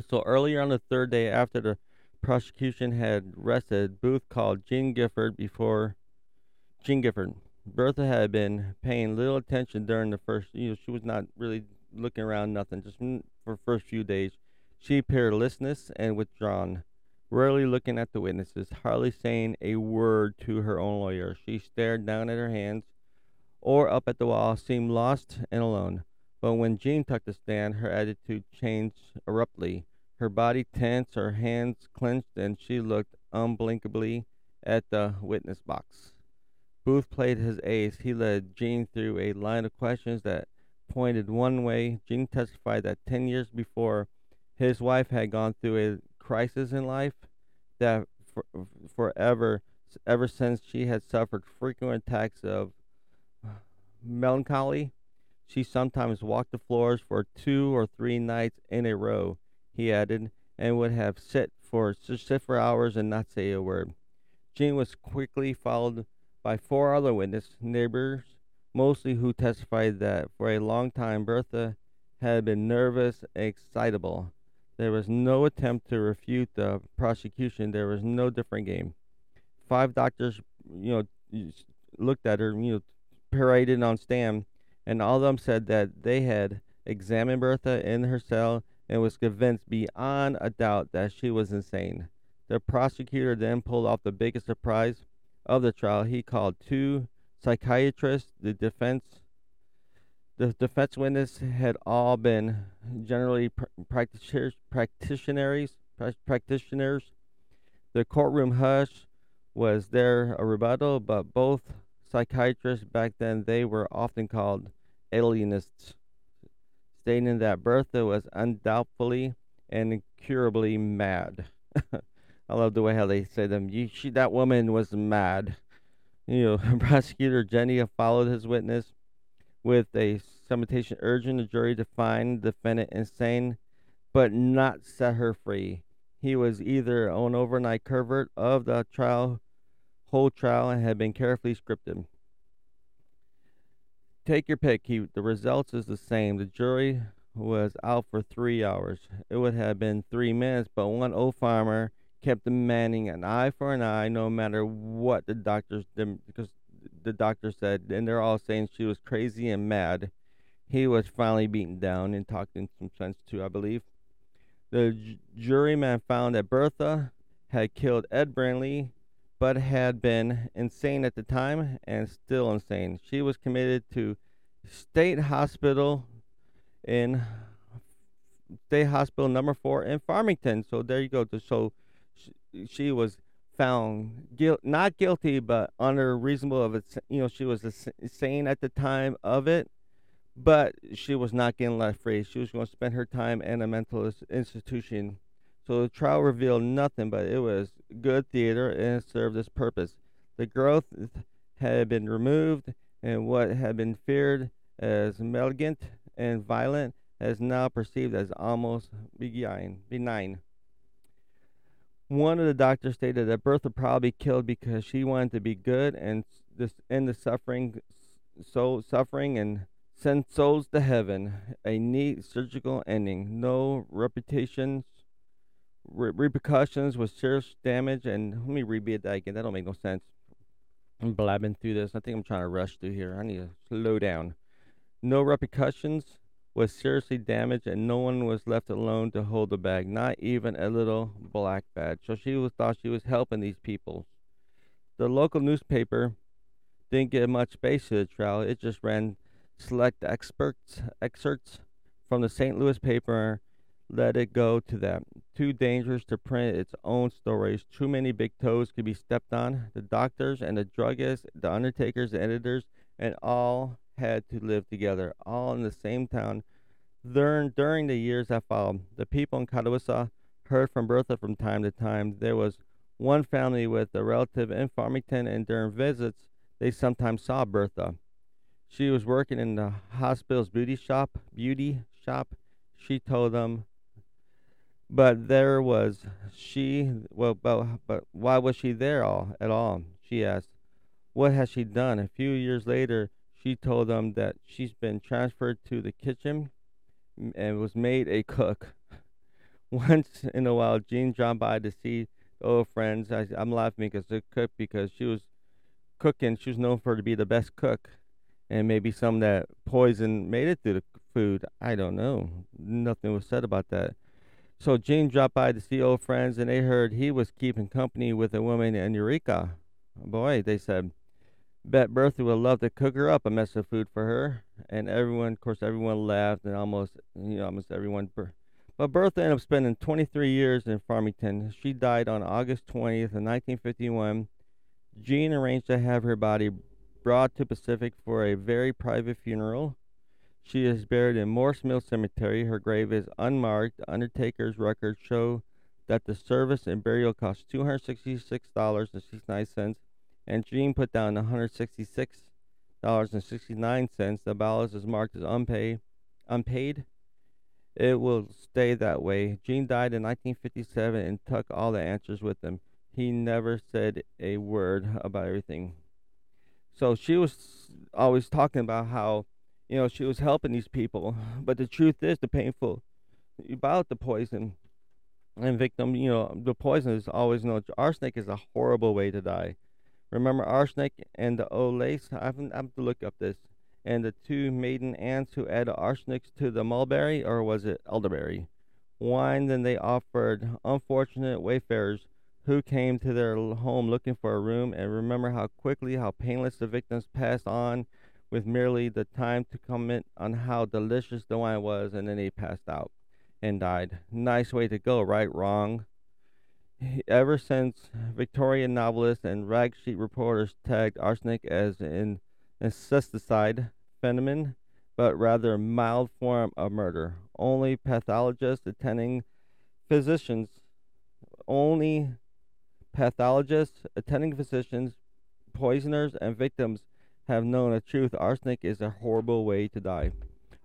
So earlier on the third day after the prosecution had rested, Booth called Gene Gifford before Gene Gifford. Bertha had been paying little attention during the first, you know, she was not really looking around, nothing, just for first few days. She appeared listless and withdrawn, rarely looking at the witnesses, hardly saying a word to her own lawyer. She stared down at her hands or up at the wall, seemed lost and alone. But when Gene took the stand, her attitude changed abruptly. Her body tense, her hands clenched, and she looked unblinkably at the witness box. Booth played his ace. He led Gene through a line of questions that pointed one way. Gene testified that 10 years before, his wife had gone through a crisis in life that for, forever, ever since she had suffered frequent attacks of melancholy she sometimes walked the floors for two or three nights in a row, he added, and would have sit for sit for hours and not say a word. Gene was quickly followed by four other witness neighbors, mostly who testified that for a long time Bertha had been nervous and excitable. There was no attempt to refute the prosecution. There was no different game. Five doctors, you know, looked at her, you know, paraded on stand and all of them said that they had examined Bertha in her cell and was convinced beyond a doubt that she was insane. The prosecutor then pulled off the biggest surprise of the trial. He called two psychiatrists. The defense, the defense witness had all been generally pr- practitioners, practitioners, practitioners. The courtroom hush was there a rebuttal, but both psychiatrists back then they were often called alienists, stating that Bertha was undoubtedly and incurably mad. I love the way how they say them. You, she, that woman was mad. You know, prosecutor Jenny followed his witness with a summatation urging the jury to find the defendant insane, but not set her free. He was either an overnight covert of the trial, whole trial, and had been carefully scripted take your pick. He, the results is the same. The jury was out for three hours. It would have been three minutes, but one old farmer kept demanding an eye for an eye, no matter what the doctors did, because the doctor said, and they're all saying she was crazy and mad. He was finally beaten down and talked in some sense too, I believe. The j- juryman found that Bertha had killed Ed Brindley but had been insane at the time and still insane. She was committed to state hospital in state hospital number four in Farmington. So there you go. So she, was found not guilty, but under reasonable of it. You know, she was insane at the time of it, but she was not getting left free. She was going to spend her time in a mental institution so the trial revealed nothing, but it was good theater and it served its purpose. The growth had been removed, and what had been feared as malignant and violent is now perceived as almost benign. benign. One of the doctors stated that Bertha probably killed because she wanted to be good and this end the suffering, so suffering and send souls to heaven. A neat surgical ending. No reputations re- repercussions with serious damage. And let me repeat that again. That don't make no sense. I'm blabbing through this. I think I'm trying to rush through here. I need to slow down. No repercussions was seriously damaged, and no one was left alone to hold the bag. Not even a little black badge. So she was thought she was helping these people. The local newspaper didn't get much space to the trial. It just ran select experts excerpts from the St. Louis paper let it go to them. Too dangerous to print its own stories. Too many big toes could be stepped on. The doctors and the druggists, the undertakers, the editors, and all had to live together, all in the same town. During, during the years that followed, the people in Catawissa heard from Bertha from time to time. There was one family with a relative in Farmington, and during visits, they sometimes saw Bertha. She was working in the hospital's beauty shop. Beauty shop. She told them but there was she. Well, but, but why was she there all at all? She asked. What has she done? A few years later, she told them that she's been transferred to the kitchen and was made a cook. Once in a while, Gene dropped by to see old friends. I, I'm laughing because the cook because she was cooking. She was known for to be the best cook, and maybe some that poison made it through the food. I don't know. Nothing was said about that. So Gene dropped by to see old friends, and they heard he was keeping company with a woman in Eureka. Boy, they said, bet Bertha would love to cook her up a mess of food for her. And everyone, of course, everyone laughed, and almost, you know, almost everyone. But Bertha ended up spending 23 years in Farmington. She died on August 20th, of 1951. Gene arranged to have her body brought to Pacific for a very private funeral. She is buried in Morse Mill Cemetery. Her grave is unmarked. Undertaker's records show that the service and burial cost $266.69, and Gene put down $166.69. The balance is marked as unpaid. Unpaid. It will stay that way. Gene died in 1957 and took all the answers with him. He never said a word about everything. So she was always talking about how you know, she was helping these people. But the truth is, the painful about the poison and victim, you know, the poison is always known. Arsenic is a horrible way to die. Remember arsenic and the Old Lace? I have, I have to look up this. And the two maiden aunts who added arsenic to the mulberry, or was it elderberry? Wine, then they offered unfortunate wayfarers who came to their home looking for a room. And remember how quickly, how painless the victims passed on with merely the time to comment on how delicious the wine was, and then they passed out and died. Nice way to go, right? Wrong. Ever since Victorian novelists and rag sheet reporters tagged arsenic as an incesticide phenomenon, but rather a mild form of murder. Only pathologists, attending physicians, only pathologists, attending physicians, poisoners, and victims have known the truth, arsenic is a horrible way to die.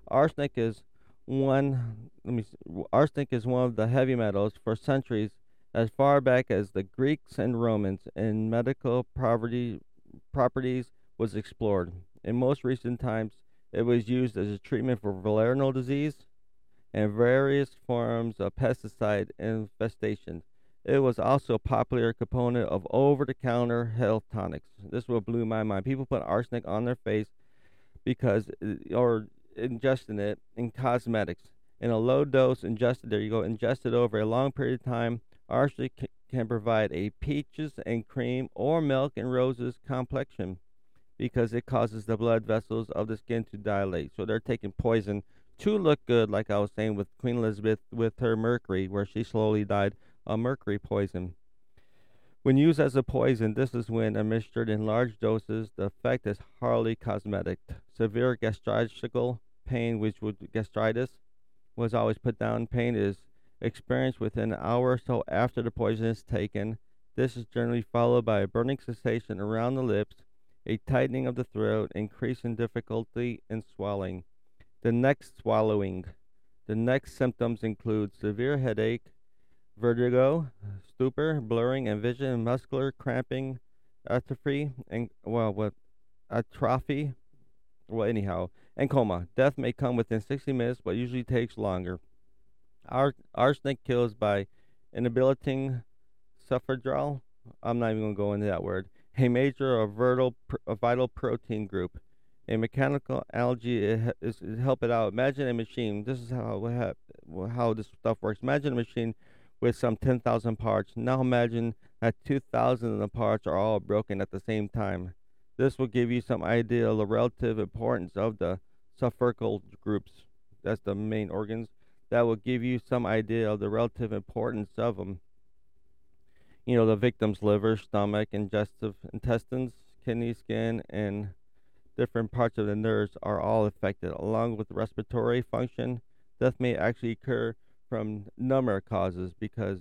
Arsenic is one. Let me. Arsenic is one of the heavy metals for centuries, as far back as the Greeks and Romans. In medical property, properties was explored. In most recent times, it was used as a treatment for venereal disease and various forms of pesticide infestation. It was also a popular component of over the counter health tonics. This will blew my mind. People put arsenic on their face because, uh, or ingesting it in cosmetics. In a low dose ingested, there you go, ingested over a long period of time, arsenic can provide a peaches and cream or milk and roses complexion because it causes the blood vessels of the skin to dilate. So they're taking poison to look good, like I was saying with Queen Elizabeth with her mercury, where she slowly died a mercury poison. When used as a poison, this is when administered in large doses, the effect is hardly cosmetic. Severe gastrical pain, which would gastritis, was always put down. Pain is experienced within an hour or so after the poison is taken. This is generally followed by a burning sensation around the lips, a tightening of the throat, increasing difficulty in swallowing. The next swallowing. The next symptoms include severe headache, vertigo, stupor, blurring and vision, muscular cramping, atrophy, and well, what atrophy. Well, anyhow, and coma. Death may come within 60 minutes, but usually takes longer. Ar- arsenic kills by inhibiting sulfhydryl. I'm not even going to go into that word. A major or vital, a vital protein group. A mechanical algae is, help it out. Imagine a machine. This is how how this stuff works. Imagine a machine with some 10,000 parts. Now imagine that 2,000 of the parts are all broken at the same time. This will give you some idea of the relative importance of the sulfurical groups. That's the main organs. That will give you some idea of the relative importance of them. You know, the victim's liver, stomach, digestive intestines, kidney, skin, and different parts of the nerves are all affected, along with respiratory function. Death may actually occur from number causes because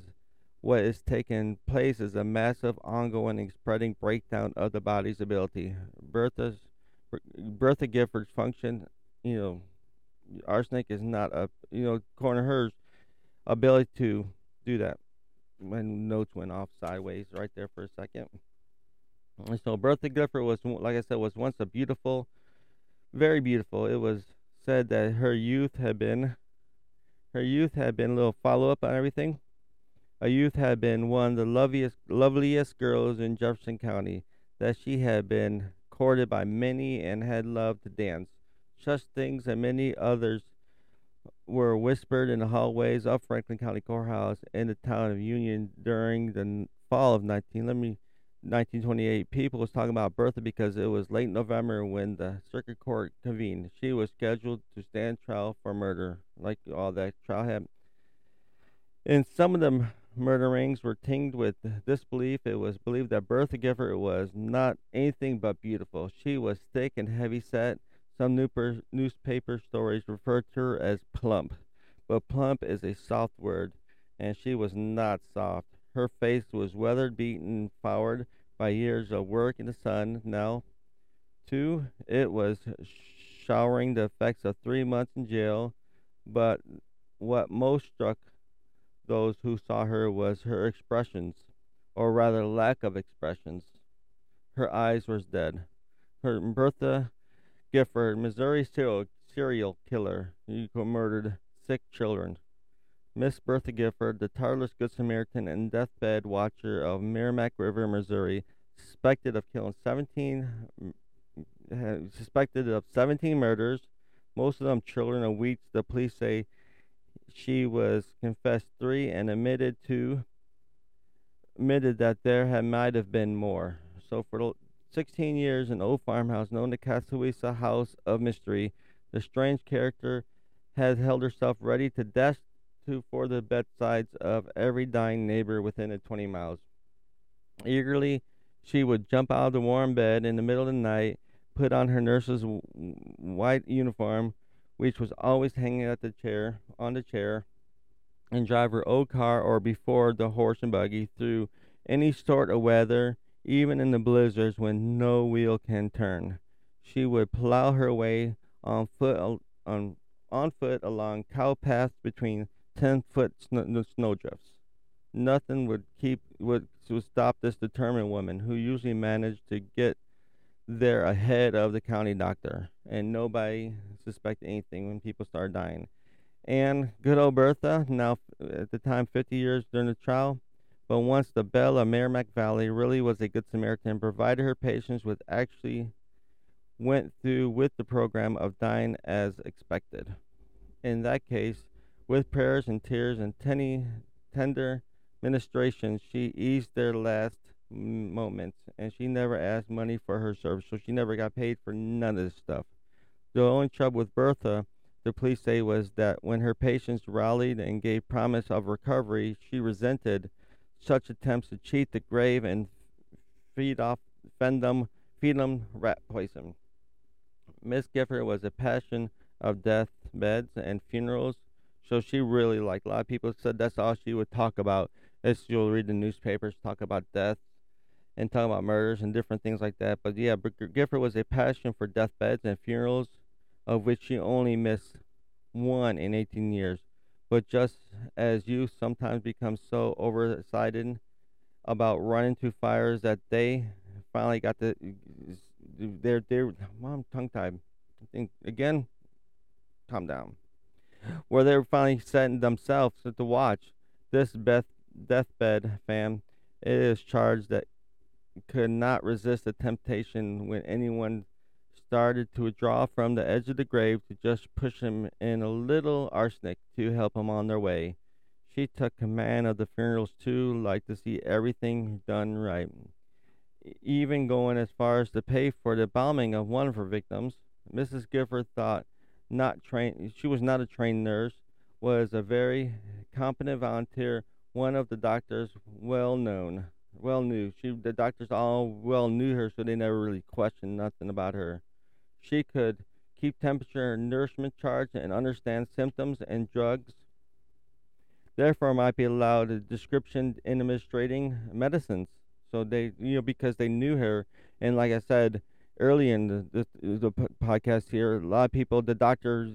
what is taking place is a massive, ongoing, and spreading breakdown of the body's ability. Bertha's Bertha Gifford's function, you know, arsenic is not a, you know, corner to her ability to do that. My notes went off sideways right there for a second. So Bertha Gifford was, like I said, was once a beautiful, very beautiful. It was said that her youth had been Her youth had been a little follow up on everything. A youth had been one of the loveliest, loveliest girls in Jefferson County, that she had been courted by many and had loved to dance. Such things and many others were whispered in the hallways of Franklin County Courthouse in the town of Union during the fall of 19 let me 1928. People was talking about Bertha because it was late November when the circuit court convened. She was scheduled to stand trial for murder, like all that trial had. In some of the murder rings were tinged with disbelief. It was believed that Bertha Gifford was not anything but beautiful. She was thick and heavy set some newspaper stories refer to her as plump, but plump is a soft word, and she was not soft. Her face was weather beaten, foured by years of work in the sun. Now, too, it was showering the effects of three months in jail, but what most struck those who saw her was her expressions, or rather lack of expressions. Her eyes were dead. Her Bertha Gifford, Missouri serial, killer who murdered six children. Miss Bertha Gifford, the tireless Good Samaritan and deathbed watcher of Meramec River, Missouri, suspected of killing 17, suspected of 17 murders, most of them children of Weeks. The police say she was confessed three and admitted to admitted that there had might have been more. So for 16 years in old farmhouse known as Catawissa House of Mystery, the strange character has held herself ready to dash to for the bedsides of every dying neighbor within a 20 miles. Eagerly, she would jump out of the warm bed in the middle of the night, put on her nurse's white uniform, which was always hanging at the chair on the chair, and drive her old car or before the horse and buggy through any sort of weather even in the blizzards when no wheel can turn. She would plow her way on foot on on foot along cow paths between ten foot snow, snowdrifts. Nothing would keep would, would stop this determined woman, who usually managed to get there ahead of the county doctor, and nobody suspected anything when people started dying. And good old Bertha, now at the time 50 years during the trial, but once the belle of Meramec Valley really was a good Samaritan, provided her patients with actually went through with the program of dying as expected. In that case, with prayers and tears and tenny, tender ministrations, she eased their last moments, and she never asked money for her service, so she never got paid for none of this stuff. The only trouble with Bertha, the police say, was that when her patients rallied and gave promise of recovery, she resented such attempts to cheat the grave and feed off fend them feed them rat poison. Miss Gifford was a passion of death beds and funerals, so she really liked. A lot of people said that's all she would talk about. As you'll read the newspapers, talk about death and talk about murders and different things like that. But yeah, Gifford was a passion for deathbeds and funerals, of which she only missed one in 18 years. But just as youth sometimes become so overexcited about running to fires that they finally got the they're they're mom tongue tied. Think Again, calm down. Where they're finally setting themselves to watch this Beth deathbed fam. It is charged that could not resist the temptation when anyone started to draw from the edge of the grave to just push him in a little arsenic to help him on their way. She took command of the funerals too, like to see everything done right. Even going as far as to pay for the embalming of one of her victims. Mrs. Gifford thought not trained she was not a trained nurse, was a very competent volunteer, one of the doctors well known well knew. She the doctors all well knew her so they never really questioned nothing about her. She could keep temperature and nourishment charts and understand symptoms and drugs. Therefore, might be allowed a description in administrating medicines. So they, you know, because they knew her, and like I said early in the, the, the podcast here, a lot of people, the doctors.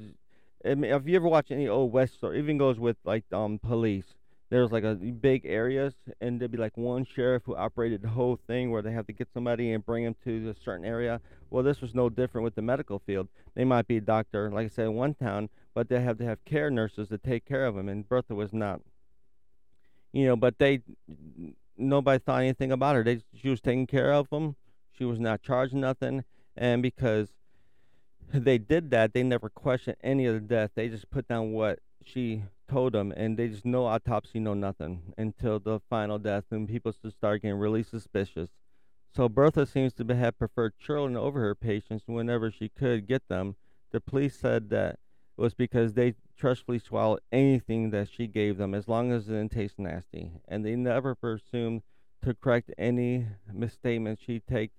I mean, if you ever watch any old West story, even goes with like um police there's like a big areas and there'd be like one sheriff who operated the whole thing where they have to get somebody and bring them to a certain area well this was no different with the medical field they might be a doctor like i said in one town but they have to have care nurses to take care of them and Bertha was not. You know, but they nobody thought anything about her. They she was taking care of them She was not charged nothing, and because they did that, they never questioned any of the death. They just put down what she told them, and they just no autopsy, no nothing until the final death, and people start getting really suspicious. So Bertha seems to have preferred children over her patients whenever she could get them. The police said that it was because they trustfully swallowed anything that she gave them as long as it didn't taste nasty, and they never presumed to correct any misstatements she take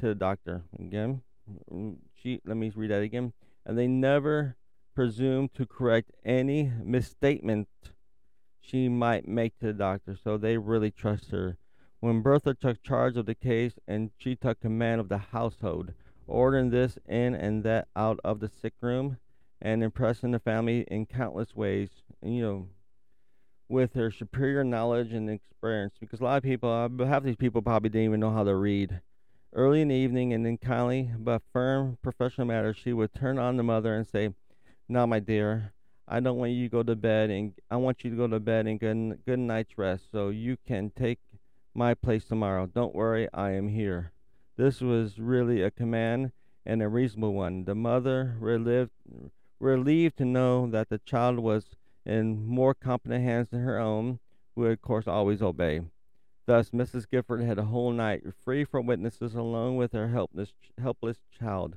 to the doctor. Again, mm, she let me read that again. And they never presumed to correct any misstatement she might make to the doctor, so they really trust her. When Bertha took charge of the case and she took command of the household, ordering this in and that out of the sick room, and impressing the family in countless ways, you know, with her superior knowledge and experience. Because a lot of people, uh, half these people probably didn't even know how to read. Early in the evening, and in kindly but firm professional matters, she would turn on the mother and say, "Now, my dear, I don't want you to go to bed, and I want you to go to bed and good good night's rest, so you can take my place tomorrow. Don't worry, I am here." This was really a command and a reasonable one. The mother relieved relieved to know that the child was in more competent hands than her own, would of course always obey. Thus, Mrs. Gifford had a whole night free from witnesses alone with her helpless, helpless child.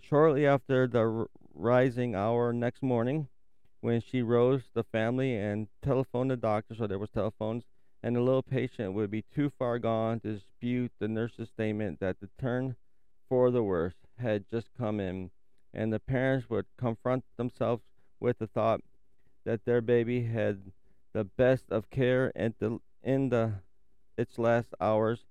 Shortly after the rising hour next morning, when she rose, the family and telephoned the doctor, so there was telephones, and the little patient would be too far gone to dispute the nurse's statement that the turn for the worse had just come in, and the parents would confront themselves with the thought that their baby had the best of care in the, in the its last hours,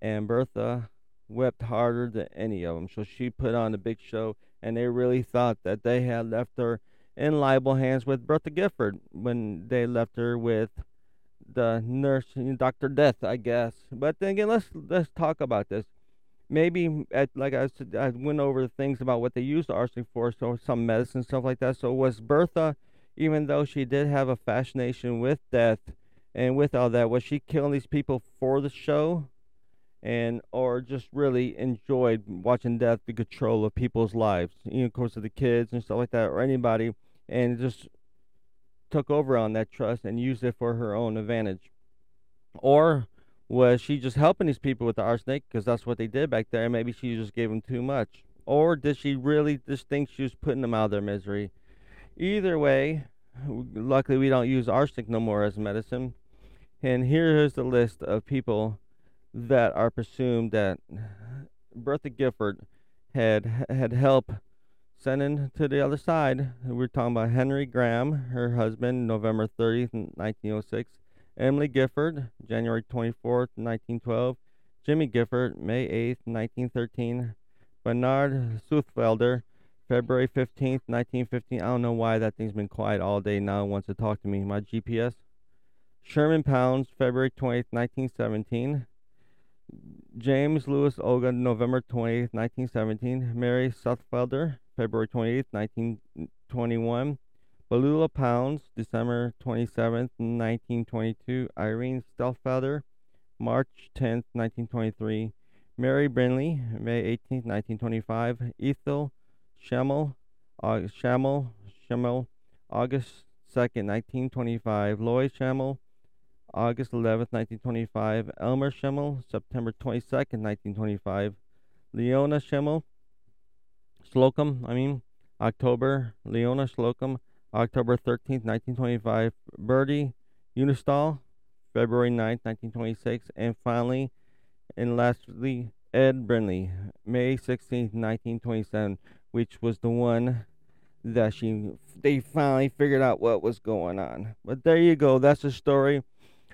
and Bertha wept harder than any of them. So she put on a big show, and they really thought that they had left her in liable hands with Bertha Gifford when they left her with the nurse, Doctor Death, I guess. But then again, let's let's talk about this. Maybe at like I said, I went over the things about what they used arsenic for, so some medicine stuff like that. So was Bertha, even though she did have a fascination with death, and with all that, was she killing these people for the show? And or just really enjoyed watching death be control of people's lives, you know, of course of the kids and stuff like that, or anybody, and just took over on that trust and used it for her own advantage. Or was she just helping these people with the arsenic because that's what they did back there? Maybe she just gave them too much. Or did she really just think she was putting them out of their misery? Either way, luckily we don't use arsenic no more as medicine. And here is the list of people that are presumed that Bertha Gifford had had help sending to the other side. We're talking about Henry Graham, her husband, November 30th, 1906. Emily Gifford, January 24th, 1912. Jimmy Gifford, May 8th, 1913. Bernard Soothfelder, February 15th, 1915. I don't know why that thing's been quiet all day now wants to talk to me. My GPS. Sherman Pounds, February 20th, 1917. James Lewis Ogle, November 20th, 1917. Mary Soothfelder, February 28th, 1921. Beulah Pounds, December 27th, 1922. Irene Stelfelder, March 10th, 1923. Mary Brinley, May 18th, 1925. Ethel Schimmel, August Schimmel, Schimmel, August 2nd, 1925. Lloyd Schimmel, August 11th, 1925. Elmer Schimmel, September 22nd, 1925. Leona Schimmel, Slocum, I mean, October. Leona Slocum, October 13th, 1925. Bertie Unnerstall, February 9th, 1926. And finally, and lastly, Ed Brinley, May 16th, 1927, which was the one that she they finally figured out what was going on. But there you go. That's the story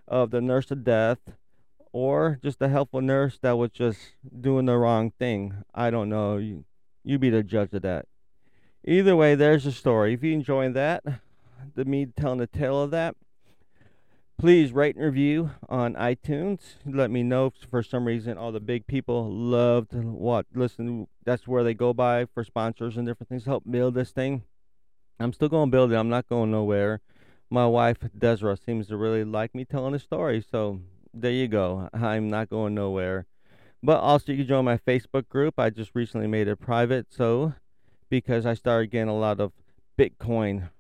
of the nurse of death or just a helpful nurse that was just doing the wrong thing. I don't know. You, you be the judge of that. Either way, there's the story. If you enjoying that, the me telling the tale of that, please rate and review on iTunes. Let me know if for some reason all the big people love to what listen. That's where they go by for sponsors and different things to help build this thing. I'm still going to build it. I'm not going nowhere. My wife, Desra, seems to really like me telling the story. So there you go. I'm not going nowhere. But also, you can join my Facebook group. I just recently made it private. So, because I started getting a lot of Bitcoin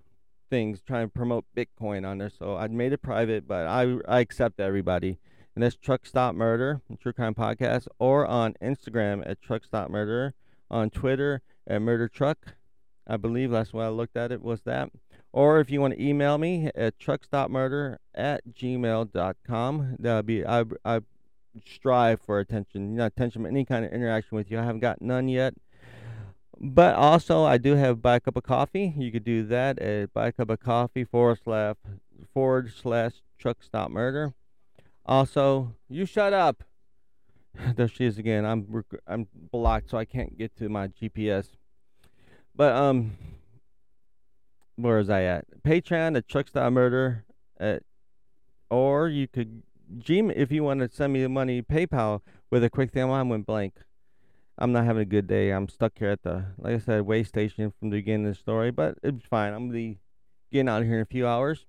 things, trying to promote Bitcoin on there. So I made it private, but I, I accept everybody. And that's Truck Stop Murder, True Crime Podcast, or on Instagram at Truck Stop Murder, on Twitter at Murder Truck. I believe that's what I looked at it was that. Or if you want to email me at truckstopmurder at gmail.com, that'll be, I, I strive for attention, know, attention, any kind of interaction with you. I haven't got none yet. But also, I do have buy a cup of coffee. You could do that at buy a cup of coffee forward slash forward slash truck stop murder. Also, you shut up. there she is again. I'm I'm blocked, so I can't get to my GPS. But um, where is I at? Patreon at stop murder at, or you could Gmail if you want to send me the money. PayPal with a quick thing. I went blank. I'm not having a good day. I'm stuck here at the, like I said, way station from the beginning of the story, but it's fine. I'm gonna be getting out of here in a few hours.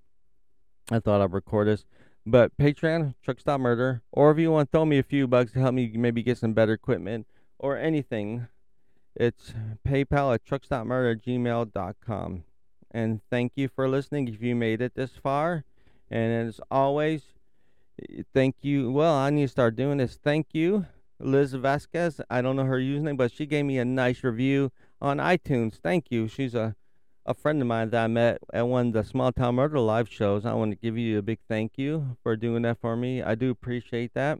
I thought I'd record this, but Patreon, Truck Stop Murder, or if you want to throw me a few bucks to help me maybe get some better equipment or anything, it's PayPal at truckstopmurder@gmail.com. And thank you for listening. If you made it this far, and as always, thank you. Well, I need to start doing this. Thank you Liz Vasquez. I don't know her username, but she gave me a nice review on iTunes. Thank you. She's a, a friend of mine that I met at one of the Small Town Murder live shows. I want to give you a big thank you for doing that for me. I do appreciate that.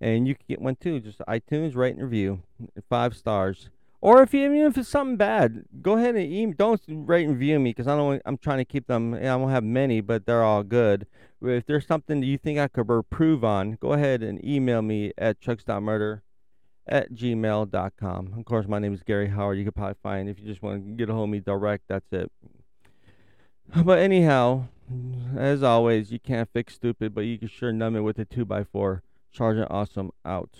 And you can get one too. Just iTunes, rate and review. Five stars. Or if you, even if it's something bad, go ahead and email, don't rate and view me because I don't. I'm trying to keep them. I don't have many, but they're all good. If there's something you think I could improve on, go ahead and email me at chucks.murder at gmail.com. Of course, my name is Gary Howard. You could probably find if you just want to get a hold of me direct. That's it. But anyhow, as always, you can't fix stupid, but you can sure numb it with a two by four. Sergeant Awesome out.